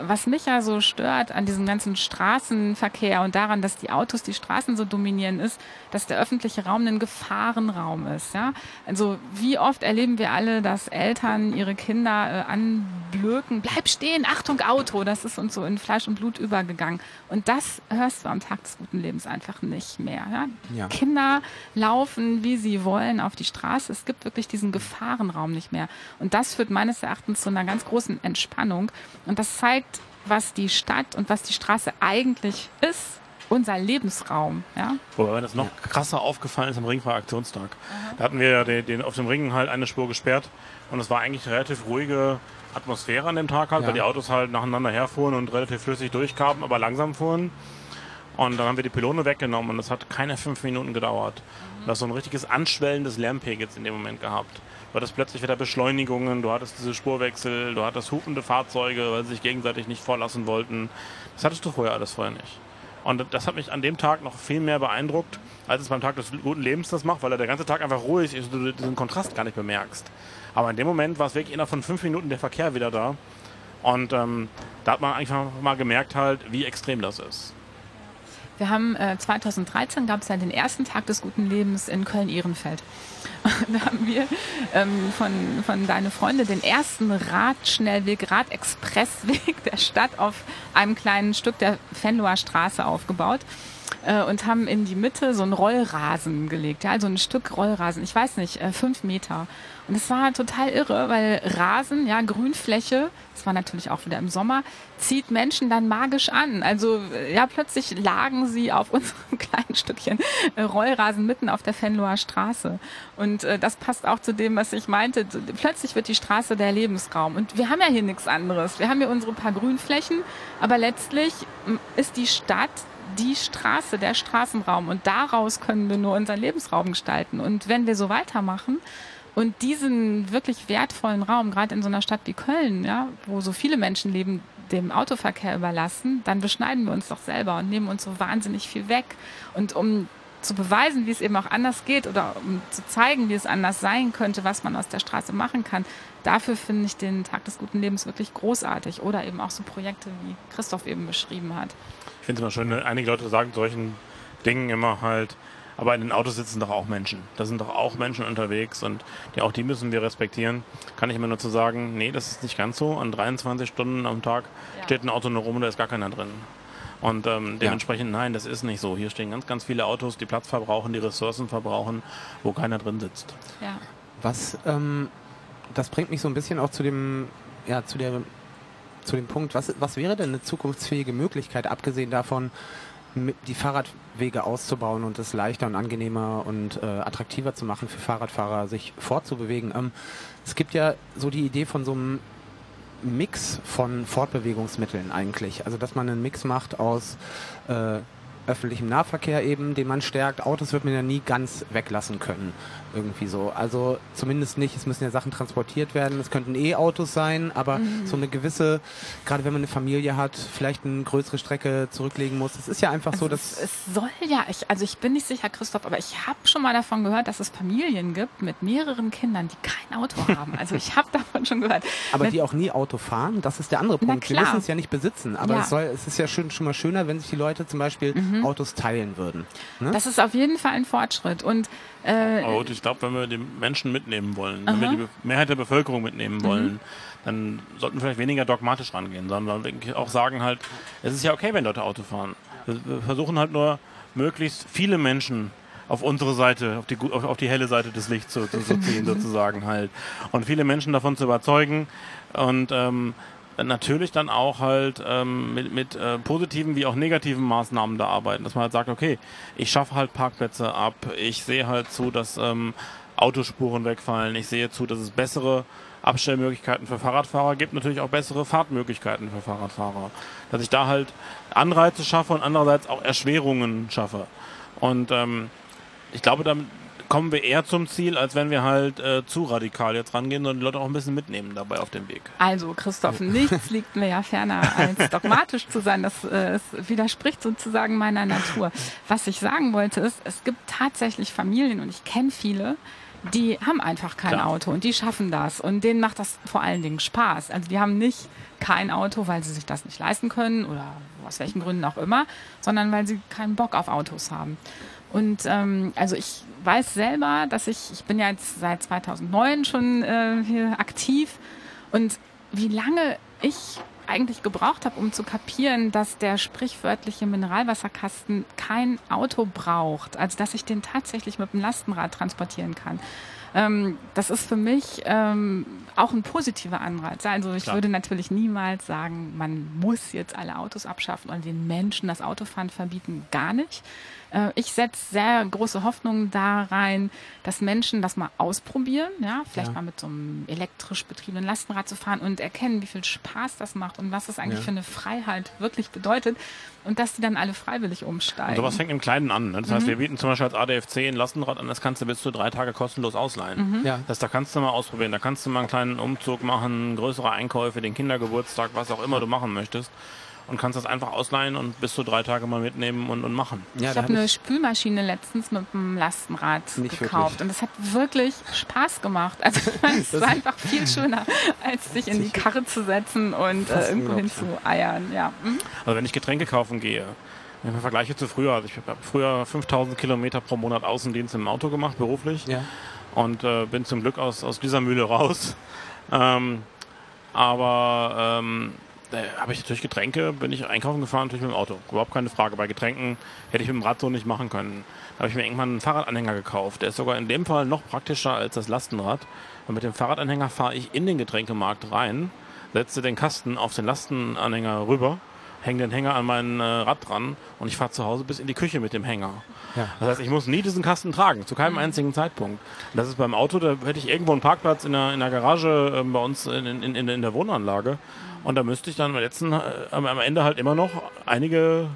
was mich ja so stört an diesem ganzen Straßenverkehr und daran, dass die Autos die Straßen so dominieren, ist, dass der öffentliche Raum ein Gefahrenraum ist. Ja? Also wie oft erleben wir alle, dass Eltern ihre Kinder äh, anblöken, bleib stehen, Achtung Auto, das ist uns so in Fleisch und Blut übergegangen. Und das hörst du am Tag des guten Lebens einfach nicht mehr. Ja? Ja. Kinder laufen, wie sie wollen, auf die Straße. Es gibt wirklich diesen Gefahrenraum nicht mehr. Und das führt meines Erachtens zu einer ganz großen Entspannung. Und das zeigt, was die Stadt und was die Straße eigentlich ist. Unser Lebensraum. Ja? Wobei mir das noch krasser aufgefallen ist am Ringfahr-Aktionstag. Da hatten wir ja den, den, auf dem Ring halt eine Spur gesperrt und es war eigentlich eine relativ ruhige Atmosphäre an dem Tag halt, Ja. weil die Autos halt nacheinander herfuhren und relativ flüssig durchkamen, aber langsam fuhren. Und dann haben wir die Pylone weggenommen und es hat keine fünf Minuten gedauert. Du hast so ein richtiges Anschwellen des Lärmpegels in dem Moment gehabt. Du hattest plötzlich wieder Beschleunigungen, du hattest diese Spurwechsel, du hattest hupende Fahrzeuge, weil sie sich gegenseitig nicht vorlassen wollten. Das hattest du vorher alles vorher nicht. Und das hat mich an dem Tag noch viel mehr beeindruckt, als es beim Tag des guten Lebens das macht, weil er der ganze Tag einfach ruhig ist und du diesen Kontrast gar nicht bemerkst. Aber in dem Moment war es wirklich innerhalb von fünf Minuten der Verkehr wieder da. Und ähm, da hat man einfach mal gemerkt halt, wie extrem das ist. Wir haben äh, 2013 gab es ja den ersten Tag des guten Lebens in Köln-Ehrenfeld. da haben wir ähm, von, von deine Freunde den ersten Radschnellweg, Radexpressweg der Stadt auf einem kleinen Stück der Venloer Straße aufgebaut. äh, und haben in die Mitte so einen Rollrasen gelegt, ja, also ein Stück Rollrasen, ich weiß nicht, äh, fünf Meter. Und es war total irre, weil Rasen, ja, Grünfläche, das war natürlich auch wieder im Sommer, zieht Menschen dann magisch an. Also ja, plötzlich lagen sie auf unserem kleinen Stückchen äh, Rollrasen mitten auf der Fenloer Straße. Und äh, das passt auch zu dem, was ich meinte. Plötzlich wird die Straße der Lebensraum. Und wir haben ja hier nichts anderes. Wir haben hier unsere paar Grünflächen, aber letztlich ist die Stadt die Straße, der Straßenraum. Und daraus können wir nur unseren Lebensraum gestalten. Und wenn wir so weitermachen, und diesen wirklich wertvollen Raum, gerade in so einer Stadt wie Köln, ja, wo so viele Menschen leben, dem Autoverkehr überlassen, dann beschneiden wir uns doch selber und nehmen uns so wahnsinnig viel weg. Und um zu beweisen, wie es eben auch anders geht oder um zu zeigen, wie es anders sein könnte, was man aus der Straße machen kann, dafür finde ich den Tag des guten Lebens wirklich großartig. Oder eben auch so Projekte, wie Christoph eben beschrieben hat. Ich finde es immer schön, einige Leute sagen solchen Dingen immer halt, aber in den Autos sitzen doch auch Menschen. Da sind doch auch Menschen unterwegs und die, auch die müssen wir respektieren. Kann ich immer nur zu sagen, nee, das ist nicht ganz so. An 23 Stunden am Tag ja. steht ein Auto nur rum und da ist gar keiner drin. Und ähm, dementsprechend, ja. nein, das ist nicht so. Hier stehen ganz, ganz viele Autos, die Platz verbrauchen, die Ressourcen verbrauchen, wo keiner drin sitzt. Ja. Was, ähm, das bringt mich so ein bisschen auch zu dem, ja, zu der, zu dem Punkt, was, was wäre denn eine zukunftsfähige Möglichkeit, abgesehen davon, die Fahrradwege auszubauen und es leichter und angenehmer und äh, attraktiver zu machen für Fahrradfahrer, sich fortzubewegen. Ähm, es gibt ja so die Idee von so einem Mix von Fortbewegungsmitteln eigentlich. Also dass man einen Mix macht aus äh, öffentlichem Nahverkehr eben, den man stärkt. Autos wird man ja nie ganz weglassen können irgendwie so. Also zumindest nicht, es müssen ja Sachen transportiert werden. Es könnten E-Autos sein, aber mhm. so eine gewisse, gerade wenn man eine Familie hat, vielleicht eine größere Strecke zurücklegen muss. Es ist ja einfach also so, dass... Es, es soll ja, ich, also ich bin nicht sicher, Christoph, aber ich habe schon mal davon gehört, dass es Familien gibt mit mehreren Kindern, die kein Auto haben. Also ich habe davon schon gehört. Aber mit, die auch nie Auto fahren, das ist der andere Punkt. Wir müssen es ja nicht besitzen, aber ja. es, soll, es ist ja schön, schon mal schöner, wenn sich die Leute zum Beispiel mhm. Autos teilen würden. Ne? Das ist auf jeden Fall ein Fortschritt und äh, ich glaube, wenn wir die Menschen mitnehmen wollen, Aha. wenn wir die Mehrheit der Bevölkerung mitnehmen mhm. wollen, dann sollten wir vielleicht weniger dogmatisch rangehen, sondern auch sagen halt, es ist ja okay, wenn Leute Auto fahren. Wir versuchen halt nur, möglichst viele Menschen auf unsere Seite, auf die, auf, auf die helle Seite des Lichts zu, zu, zu ziehen, sozusagen halt. Und viele Menschen davon zu überzeugen. Und ähm, natürlich dann auch halt ähm, mit, mit äh, positiven wie auch negativen Maßnahmen da arbeiten, dass man halt sagt, okay, ich schaffe halt Parkplätze ab, ich sehe halt zu, dass ähm, Autospuren wegfallen, ich sehe zu, dass es bessere Abstellmöglichkeiten für Fahrradfahrer gibt, natürlich auch bessere Fahrtmöglichkeiten für Fahrradfahrer. Dass ich da halt Anreize schaffe und andererseits auch Erschwerungen schaffe. Und ähm, ich glaube, damit, kommen wir eher zum Ziel, als wenn wir halt äh, zu radikal jetzt rangehen, sondern die Leute auch ein bisschen mitnehmen dabei auf dem Weg. Also Christoph, nichts liegt mir ja ferner als dogmatisch zu sein. Das äh, widerspricht sozusagen meiner Natur. Was ich sagen wollte ist, es gibt tatsächlich Familien und ich kenne viele, die haben einfach kein Klar. Auto und die schaffen das und denen macht das vor allen Dingen Spaß. Also die haben nicht kein Auto, weil sie sich das nicht leisten können oder aus welchen Gründen auch immer, sondern weil sie keinen Bock auf Autos haben. Und ähm, also ich weiß selber, dass ich, ich bin ja jetzt seit 2009 schon äh, hier aktiv und wie lange ich eigentlich gebraucht habe, um zu kapieren, dass der sprichwörtliche Mineralwasserkasten kein Auto braucht, also dass ich den tatsächlich mit dem Lastenrad transportieren kann. Ähm, das ist für mich ähm, auch ein positiver Anreiz. Also ich Klar. würde natürlich niemals sagen, man muss jetzt alle Autos abschaffen und den Menschen das Autofahren verbieten, gar nicht. Äh, ich setze sehr große Hoffnungen da rein, dass Menschen das mal ausprobieren, ja, vielleicht ja. mal mit so einem elektrisch betriebenen Lastenrad zu fahren und erkennen, wie viel Spaß das macht und was das eigentlich ja. für eine Freiheit wirklich bedeutet und dass die dann alle freiwillig umsteigen. Und sowas fängt im Kleinen an. Ne? Das mhm. heißt, wir bieten zum Beispiel als ADFC ein Lastenrad an, das kannst du bis zu drei Tage kostenlos ausleihen. Mhm. Ja. Das da kannst du mal ausprobieren. Da kannst du mal einen kleinen Umzug machen, größere Einkäufe, den Kindergeburtstag, was auch immer du machen möchtest und kannst das einfach ausleihen und bis zu drei Tage mal mitnehmen und, und machen. Ja, ich habe eine Spülmaschine letztens mit einem Lastenrad gekauft wirklich. und das hat wirklich Spaß gemacht. Also es war einfach viel schöner, als sich in die Karre zu setzen und äh, irgendwo hin zu eiern. Ja. Mhm. Also wenn ich Getränke kaufen gehe, wenn ich vergleiche zu früher, also ich habe früher 5000 Kilometer pro Monat Außendienst im Auto gemacht, beruflich. Ja. Und äh, bin zum Glück aus, aus dieser Mühle raus. Ähm, aber ähm, äh, habe ich natürlich Getränke, bin ich einkaufen gefahren, natürlich mit dem Auto. Überhaupt keine Frage. Bei Getränken hätte ich mit dem Rad so nicht machen können. Da habe ich mir irgendwann einen Fahrradanhänger gekauft. Der ist sogar in dem Fall noch praktischer als das Lastenrad. Und mit dem Fahrradanhänger fahre ich in den Getränkemarkt rein, setze den Kasten auf den Lastenanhänger rüber, hänge den Hänger an mein äh, Rad dran und ich fahre zu Hause bis in die Küche mit dem Hänger. Ja. Das heißt, ich muss nie diesen Kasten tragen, zu keinem einzigen Zeitpunkt. Das ist beim Auto, da hätte ich irgendwo einen Parkplatz in der, in der Garage äh, bei uns in, in, in, in der Wohnanlage. Und da müsste ich dann am, letzten, äh, am Ende halt immer noch einige,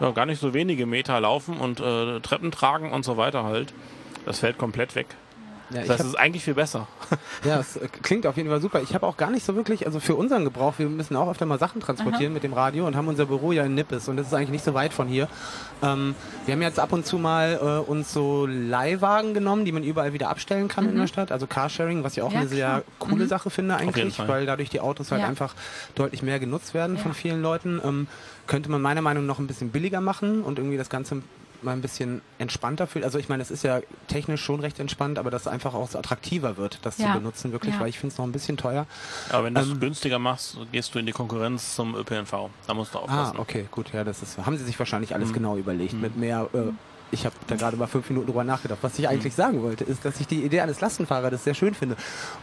ja, gar nicht so wenige Meter laufen und äh, Treppen tragen und so weiter halt. Das fällt komplett weg. Ja, Das heißt, hab- es ist eigentlich viel besser. Ja, es äh, klingt auf jeden Fall super. Ich habe auch gar nicht so wirklich, also für unseren Gebrauch, wir müssen auch öfter mal Sachen transportieren mit dem Radio und haben unser Büro ja in Nippes und das ist eigentlich nicht so weit von hier. Ähm, wir haben jetzt ab und zu mal äh, uns so Leihwagen genommen, die man überall wieder abstellen kann in der Stadt, also Carsharing, was ich auch Ja, eine sehr klar. coole Sache finde eigentlich, weil dadurch die Autos halt Ja. einfach deutlich mehr genutzt werden von vielen Leuten. Ähm, könnte man meiner Meinung nach noch ein bisschen billiger machen und irgendwie das Ganze mal ein bisschen entspannter fühlt. Also ich meine, es ist ja technisch schon recht entspannt, aber dass es einfach auch so attraktiver wird, das Ja. zu benutzen, wirklich, Ja. weil ich finde es noch ein bisschen teuer. Aber wenn du es Ähm, günstiger machst, gehst du in die Konkurrenz zum ÖPNV. Da musst du Ah, aufpassen. okay, gut, ja, das ist, haben sie sich wahrscheinlich alles Mhm. genau überlegt. Mhm. Mit mehr, äh, ich habe da gerade mal fünf Minuten drüber nachgedacht. Was ich eigentlich sagen wollte, ist, dass ich die Idee eines Lastenfahrrades sehr schön finde.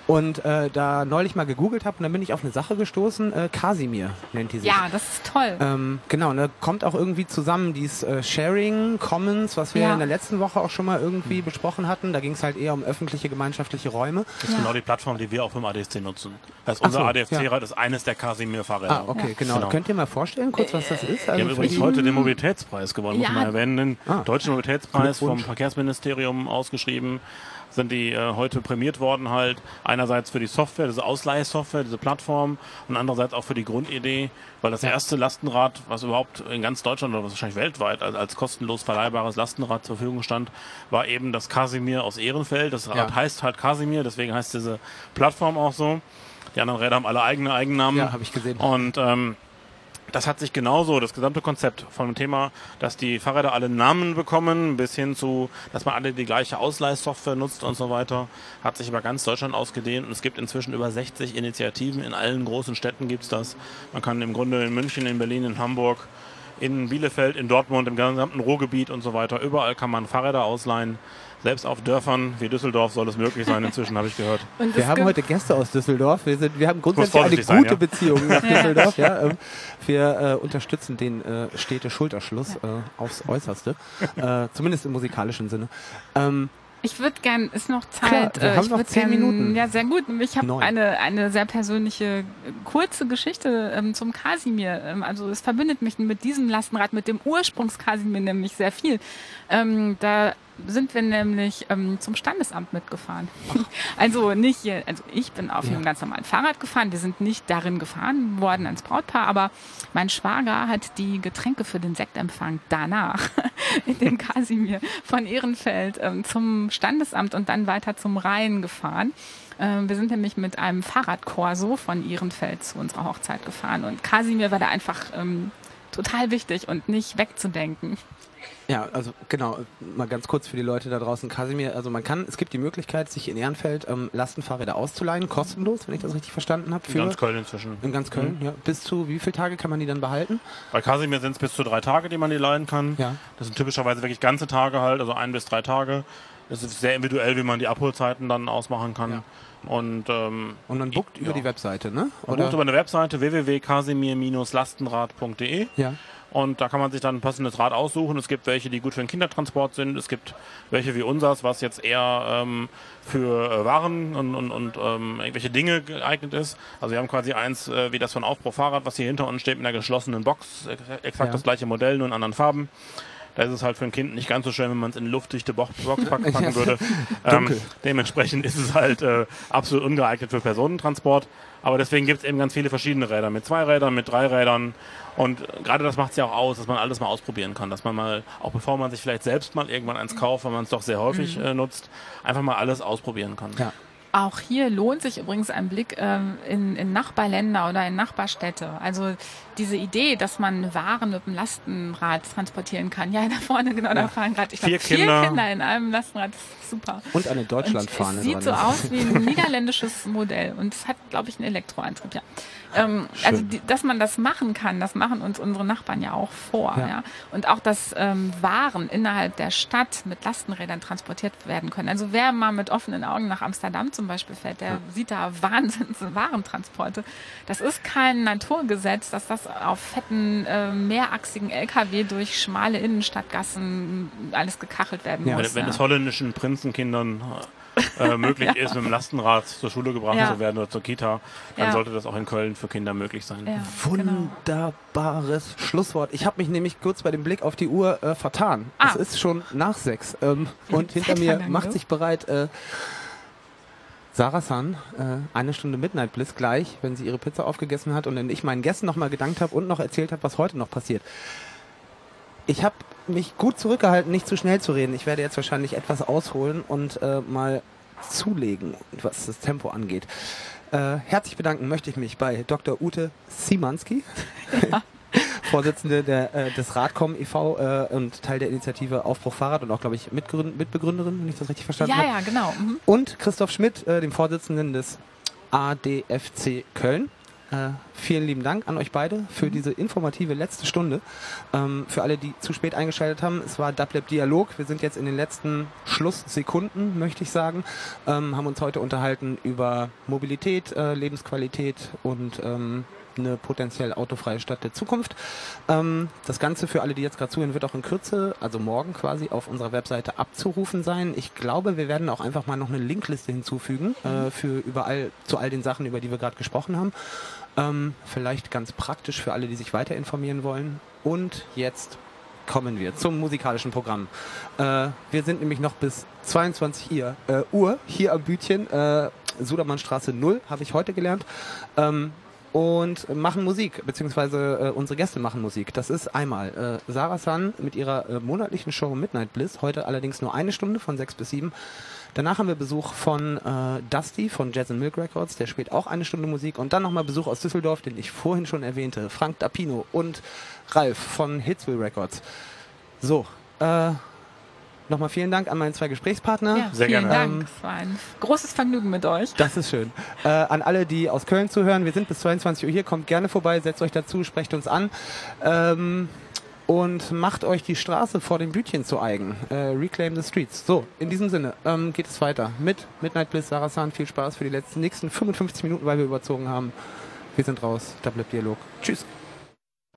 Und äh, da neulich mal gegoogelt habe und dann bin ich auf eine Sache gestoßen, äh, Casimir nennt die sich. Ja, das ist toll. Ähm, genau, und da kommt auch irgendwie zusammen dieses äh, Sharing, Commons, was wir Ja. in der letzten Woche auch schon mal irgendwie besprochen hatten. Da ging es halt eher um öffentliche, gemeinschaftliche Räume. Das ist Ja. genau die Plattform, die wir auch beim ADSC nutzen. Das heißt, Ach unser so, ADFC-Rad ist eines der Casimir-Fahrräder. Ah, okay, Ja. genau. Genau. Könnt ihr mal vorstellen, kurz, was das ist? Wir haben Also übrigens heute den Mobilitätspreis gewonnen, muss Ja. man erwähnen. Den Ah. deutschen Mobilitätspreis vom. Verkehrsministerium ausgeschrieben. Sind die äh, heute prämiert worden halt. Einerseits für die Software, diese Ausleihsoftware, diese Plattform und andererseits auch für die Grundidee, weil das erste Lastenrad, was überhaupt in ganz Deutschland oder wahrscheinlich weltweit als, als kostenlos verleihbares Lastenrad zur Verfügung stand, war eben das Casimir aus Ehrenfeld. Das Rad Ja. heißt halt Casimir, deswegen heißt diese Plattform auch so. Die anderen Räder haben alle eigene Eigennamen. Ja, habe ich gesehen. Und ähm, das hat sich genauso, das gesamte Konzept von dem Thema, dass die Fahrräder alle Namen bekommen, bis hin zu, dass man alle die gleiche Ausleihsoftware nutzt und so weiter, hat sich über ganz Deutschland ausgedehnt und es gibt inzwischen über 60 Initiativen. In allen großen Städten gibt's das. Man kann im Grunde in München, in Berlin, in Hamburg, in Bielefeld, in Dortmund, im gesamten Ruhrgebiet und so weiter. Überall kann man Fahrräder ausleihen. Selbst auf Dörfern wie Düsseldorf soll es möglich sein, inzwischen habe ich gehört. Und Wir haben heute Gäste aus Düsseldorf. Wir, sind, wir haben grundsätzlich eine sein, gute ja. Beziehung nach Düsseldorf. Ja. Ähm, wir äh, unterstützen den äh, Städte-Schulterschluss äh, aufs Äußerste. äh, zumindest im musikalischen Sinne. Ähm, Ich würde gern, ist noch Klar, Zeit. wir äh, haben ich noch zehn gern, Minuten. Ja, sehr gut. Ich habe eine, eine sehr persönliche, kurze Geschichte ähm, zum Kasimir. Ähm, also es verbindet mich mit diesem Lastenrad, mit dem Ursprungs-Kasimir nämlich sehr viel. Ähm, da sind wir nämlich ähm, zum Standesamt mitgefahren. Also nicht, hier- also ich bin auf Ja. einem ganz normalen Fahrrad gefahren. Wir sind nicht darin gefahren worden als Brautpaar, aber mein Schwager hat die Getränke für den Sektempfang danach in dem Kasimir von Ehrenfeld ähm, zum Standesamt und dann weiter zum Rhein gefahren. Ähm, wir sind nämlich mit einem Fahrradkorso von Ehrenfeld zu unserer Hochzeit gefahren und Kasimir war da einfach ähm, total wichtig und nicht wegzudenken. Ja, also genau, mal ganz kurz für die Leute da draußen. Kasimir, also man kann, es gibt die Möglichkeit, sich in Ehrenfeld ähm, Lastenfahrräder auszuleihen, kostenlos, wenn ich das richtig verstanden habe. In ganz Köln inzwischen. in ganz Köln, ja. Bis zu wie viele Tage kann man die dann behalten? Bei Casimir sind es bis zu drei Tage, die man die leihen kann. Ja. Das sind typischerweise wirklich ganze Tage halt, also ein bis drei Tage. Es ist sehr individuell, wie man die Abholzeiten dann ausmachen kann. Ja. Und ähm, Und man bucht über Ja. die Webseite, ne? man bucht über eine Webseite www.casimir-lastenrad.de ja. Und da kann man sich dann ein passendes Rad aussuchen. Es gibt welche, die gut für den Kindertransport sind. Es gibt welche wie unseres, was jetzt eher ähm, für äh, Waren und, und, und ähm, irgendwelche Dinge geeignet ist. Also wir haben quasi eins äh, wie das von Aufbruch Fahrrad, was hier hinter uns steht mit einer geschlossenen Box. Ex- Exakt Ja. das gleiche Modell, nur in anderen Farben. Da ist es halt für ein Kind nicht ganz so schön, wenn man es in luftdichte Box packen, würde. Ähm, dementsprechend ist es halt äh, absolut ungeeignet für Personentransport. Aber deswegen gibt es eben ganz viele verschiedene Räder. Mit zwei Rädern, mit drei Rädern. Und gerade das macht es ja auch aus, dass man alles mal ausprobieren kann. Dass man mal, auch bevor man sich vielleicht selbst mal irgendwann eins kauft, weil man es doch sehr häufig äh, nutzt, einfach mal alles ausprobieren kann. Ja. Auch hier lohnt sich übrigens ein Blick ähm, in, in Nachbarländer oder in Nachbarstädte. Also diese Idee, dass man Waren mit dem Lastenrad transportieren kann. Ja, da vorne, genau, ja. da fahren gerade, ich vier, vier Kinder. Kinder in einem Lastenrad. Das ist super. Und eine Deutschlandfahne. Es sieht so aus wie ein niederländisches Modell und es hat, glaube ich, einen Elektroantrieb, ja. Ähm, also, die, dass man das machen kann, das machen uns unsere Nachbarn ja auch vor. Ja. ja? Und auch, dass ähm, Waren innerhalb der Stadt mit Lastenrädern transportiert werden können. Also wer mal mit offenen Augen nach Amsterdam zum Beispiel fährt, der ja. sieht da Wahnsinns Warentransporte. Das ist kein Naturgesetz, dass das auf fetten, äh, mehrachsigen LKW durch schmale Innenstadtgassen alles gekachelt werden ja. muss. Wenn, wenn es holländischen Prinzenkindern äh, möglich ja. ist, mit dem Lastenrad zur Schule gebracht ja. zu werden oder zur Kita, dann ja. sollte das auch in Köln für Kinder möglich sein. Wunderbares genau. Schlusswort. Ich habe mich nämlich kurz bei dem Blick auf die Uhr äh, vertan. Ah. Es ist schon nach sechs. Ähm, und hinter mir macht sich bereit äh, Sarah San, äh, eine Stunde Midnight Bliss gleich, wenn sie ihre Pizza aufgegessen hat und dann ich meinen Gästen nochmal gedankt habe und noch erzählt habe, was heute noch passiert. Ich habe mich gut zurückgehalten, nicht zu schnell zu reden. Ich werde jetzt wahrscheinlich etwas ausholen und äh, mal zulegen, was das Tempo angeht. Äh, herzlich bedanken möchte ich mich bei Dr. Ute Siemanski, ja. Vorsitzende der, äh, des Radcom e.V. Äh, und Teil der Initiative Aufbruch Fahrrad und auch, glaube ich, Mitgründ Mitbegründerin, wenn ich das richtig verstanden habe. Ja, ja, genau. Mhm. Und Christoph Schmidt, äh, dem Vorsitzenden des ADFC Köln. Äh, vielen lieben Dank an euch beide für mhm. diese informative letzte Stunde. Ähm, für alle, die zu spät eingeschaltet haben, es war Dublab Dialog. Wir sind jetzt in den letzten Schlusssekunden, möchte ich sagen. Ähm, haben uns heute unterhalten über Mobilität, äh, Lebensqualität und ähm, eine potenziell autofreie Stadt der Zukunft. Ähm, das Ganze für alle, die jetzt gerade zuhören, wird auch in Kürze, also morgen quasi, auf unserer Webseite abzurufen sein. Ich glaube, wir werden auch einfach mal noch eine Linkliste hinzufügen äh, für überall zu all den Sachen, über die wir gerade gesprochen haben. Ähm, vielleicht ganz praktisch für alle, die sich weiter informieren wollen. Und jetzt kommen wir zum musikalischen Programm. Äh, wir sind nämlich noch bis 22 Uhr, äh, Uhr hier am Bütchen. Äh, Sudermannstraße 0 habe ich heute gelernt. Ähm, und machen Musik, beziehungsweise äh, unsere Gäste machen Musik. Das ist einmal äh, Sarah Sun mit ihrer äh, monatlichen Show Midnight Bliss, heute allerdings nur eine Stunde von sechs bis sieben. Danach haben wir Besuch von äh, Dusty von Jazz and Milk Records, der spielt auch eine Stunde Musik. Und dann nochmal Besuch aus Düsseldorf, den ich vorhin schon erwähnte, Frank Dapino und Ralf von Hitsville Records. So, äh, Nochmal vielen Dank an meine zwei Gesprächspartner. Ja, Sehr vielen gerne. Dank. Ähm, es war ein großes Vergnügen mit euch. Das ist schön. Äh, an alle, die aus Köln zuhören, wir sind bis 22 Uhr hier. Kommt gerne vorbei, setzt euch dazu, sprecht uns an. Ähm, und macht euch die Straße vor dem Bütchen zu eigen. Äh, reclaim the streets. So, in diesem Sinne ähm, geht es weiter mit Midnight Bliss, Sarasan. Viel Spaß für die letzten nächsten 55 Minuten, weil wir überzogen haben. Wir sind raus. Bleibt Dialog. Tschüss.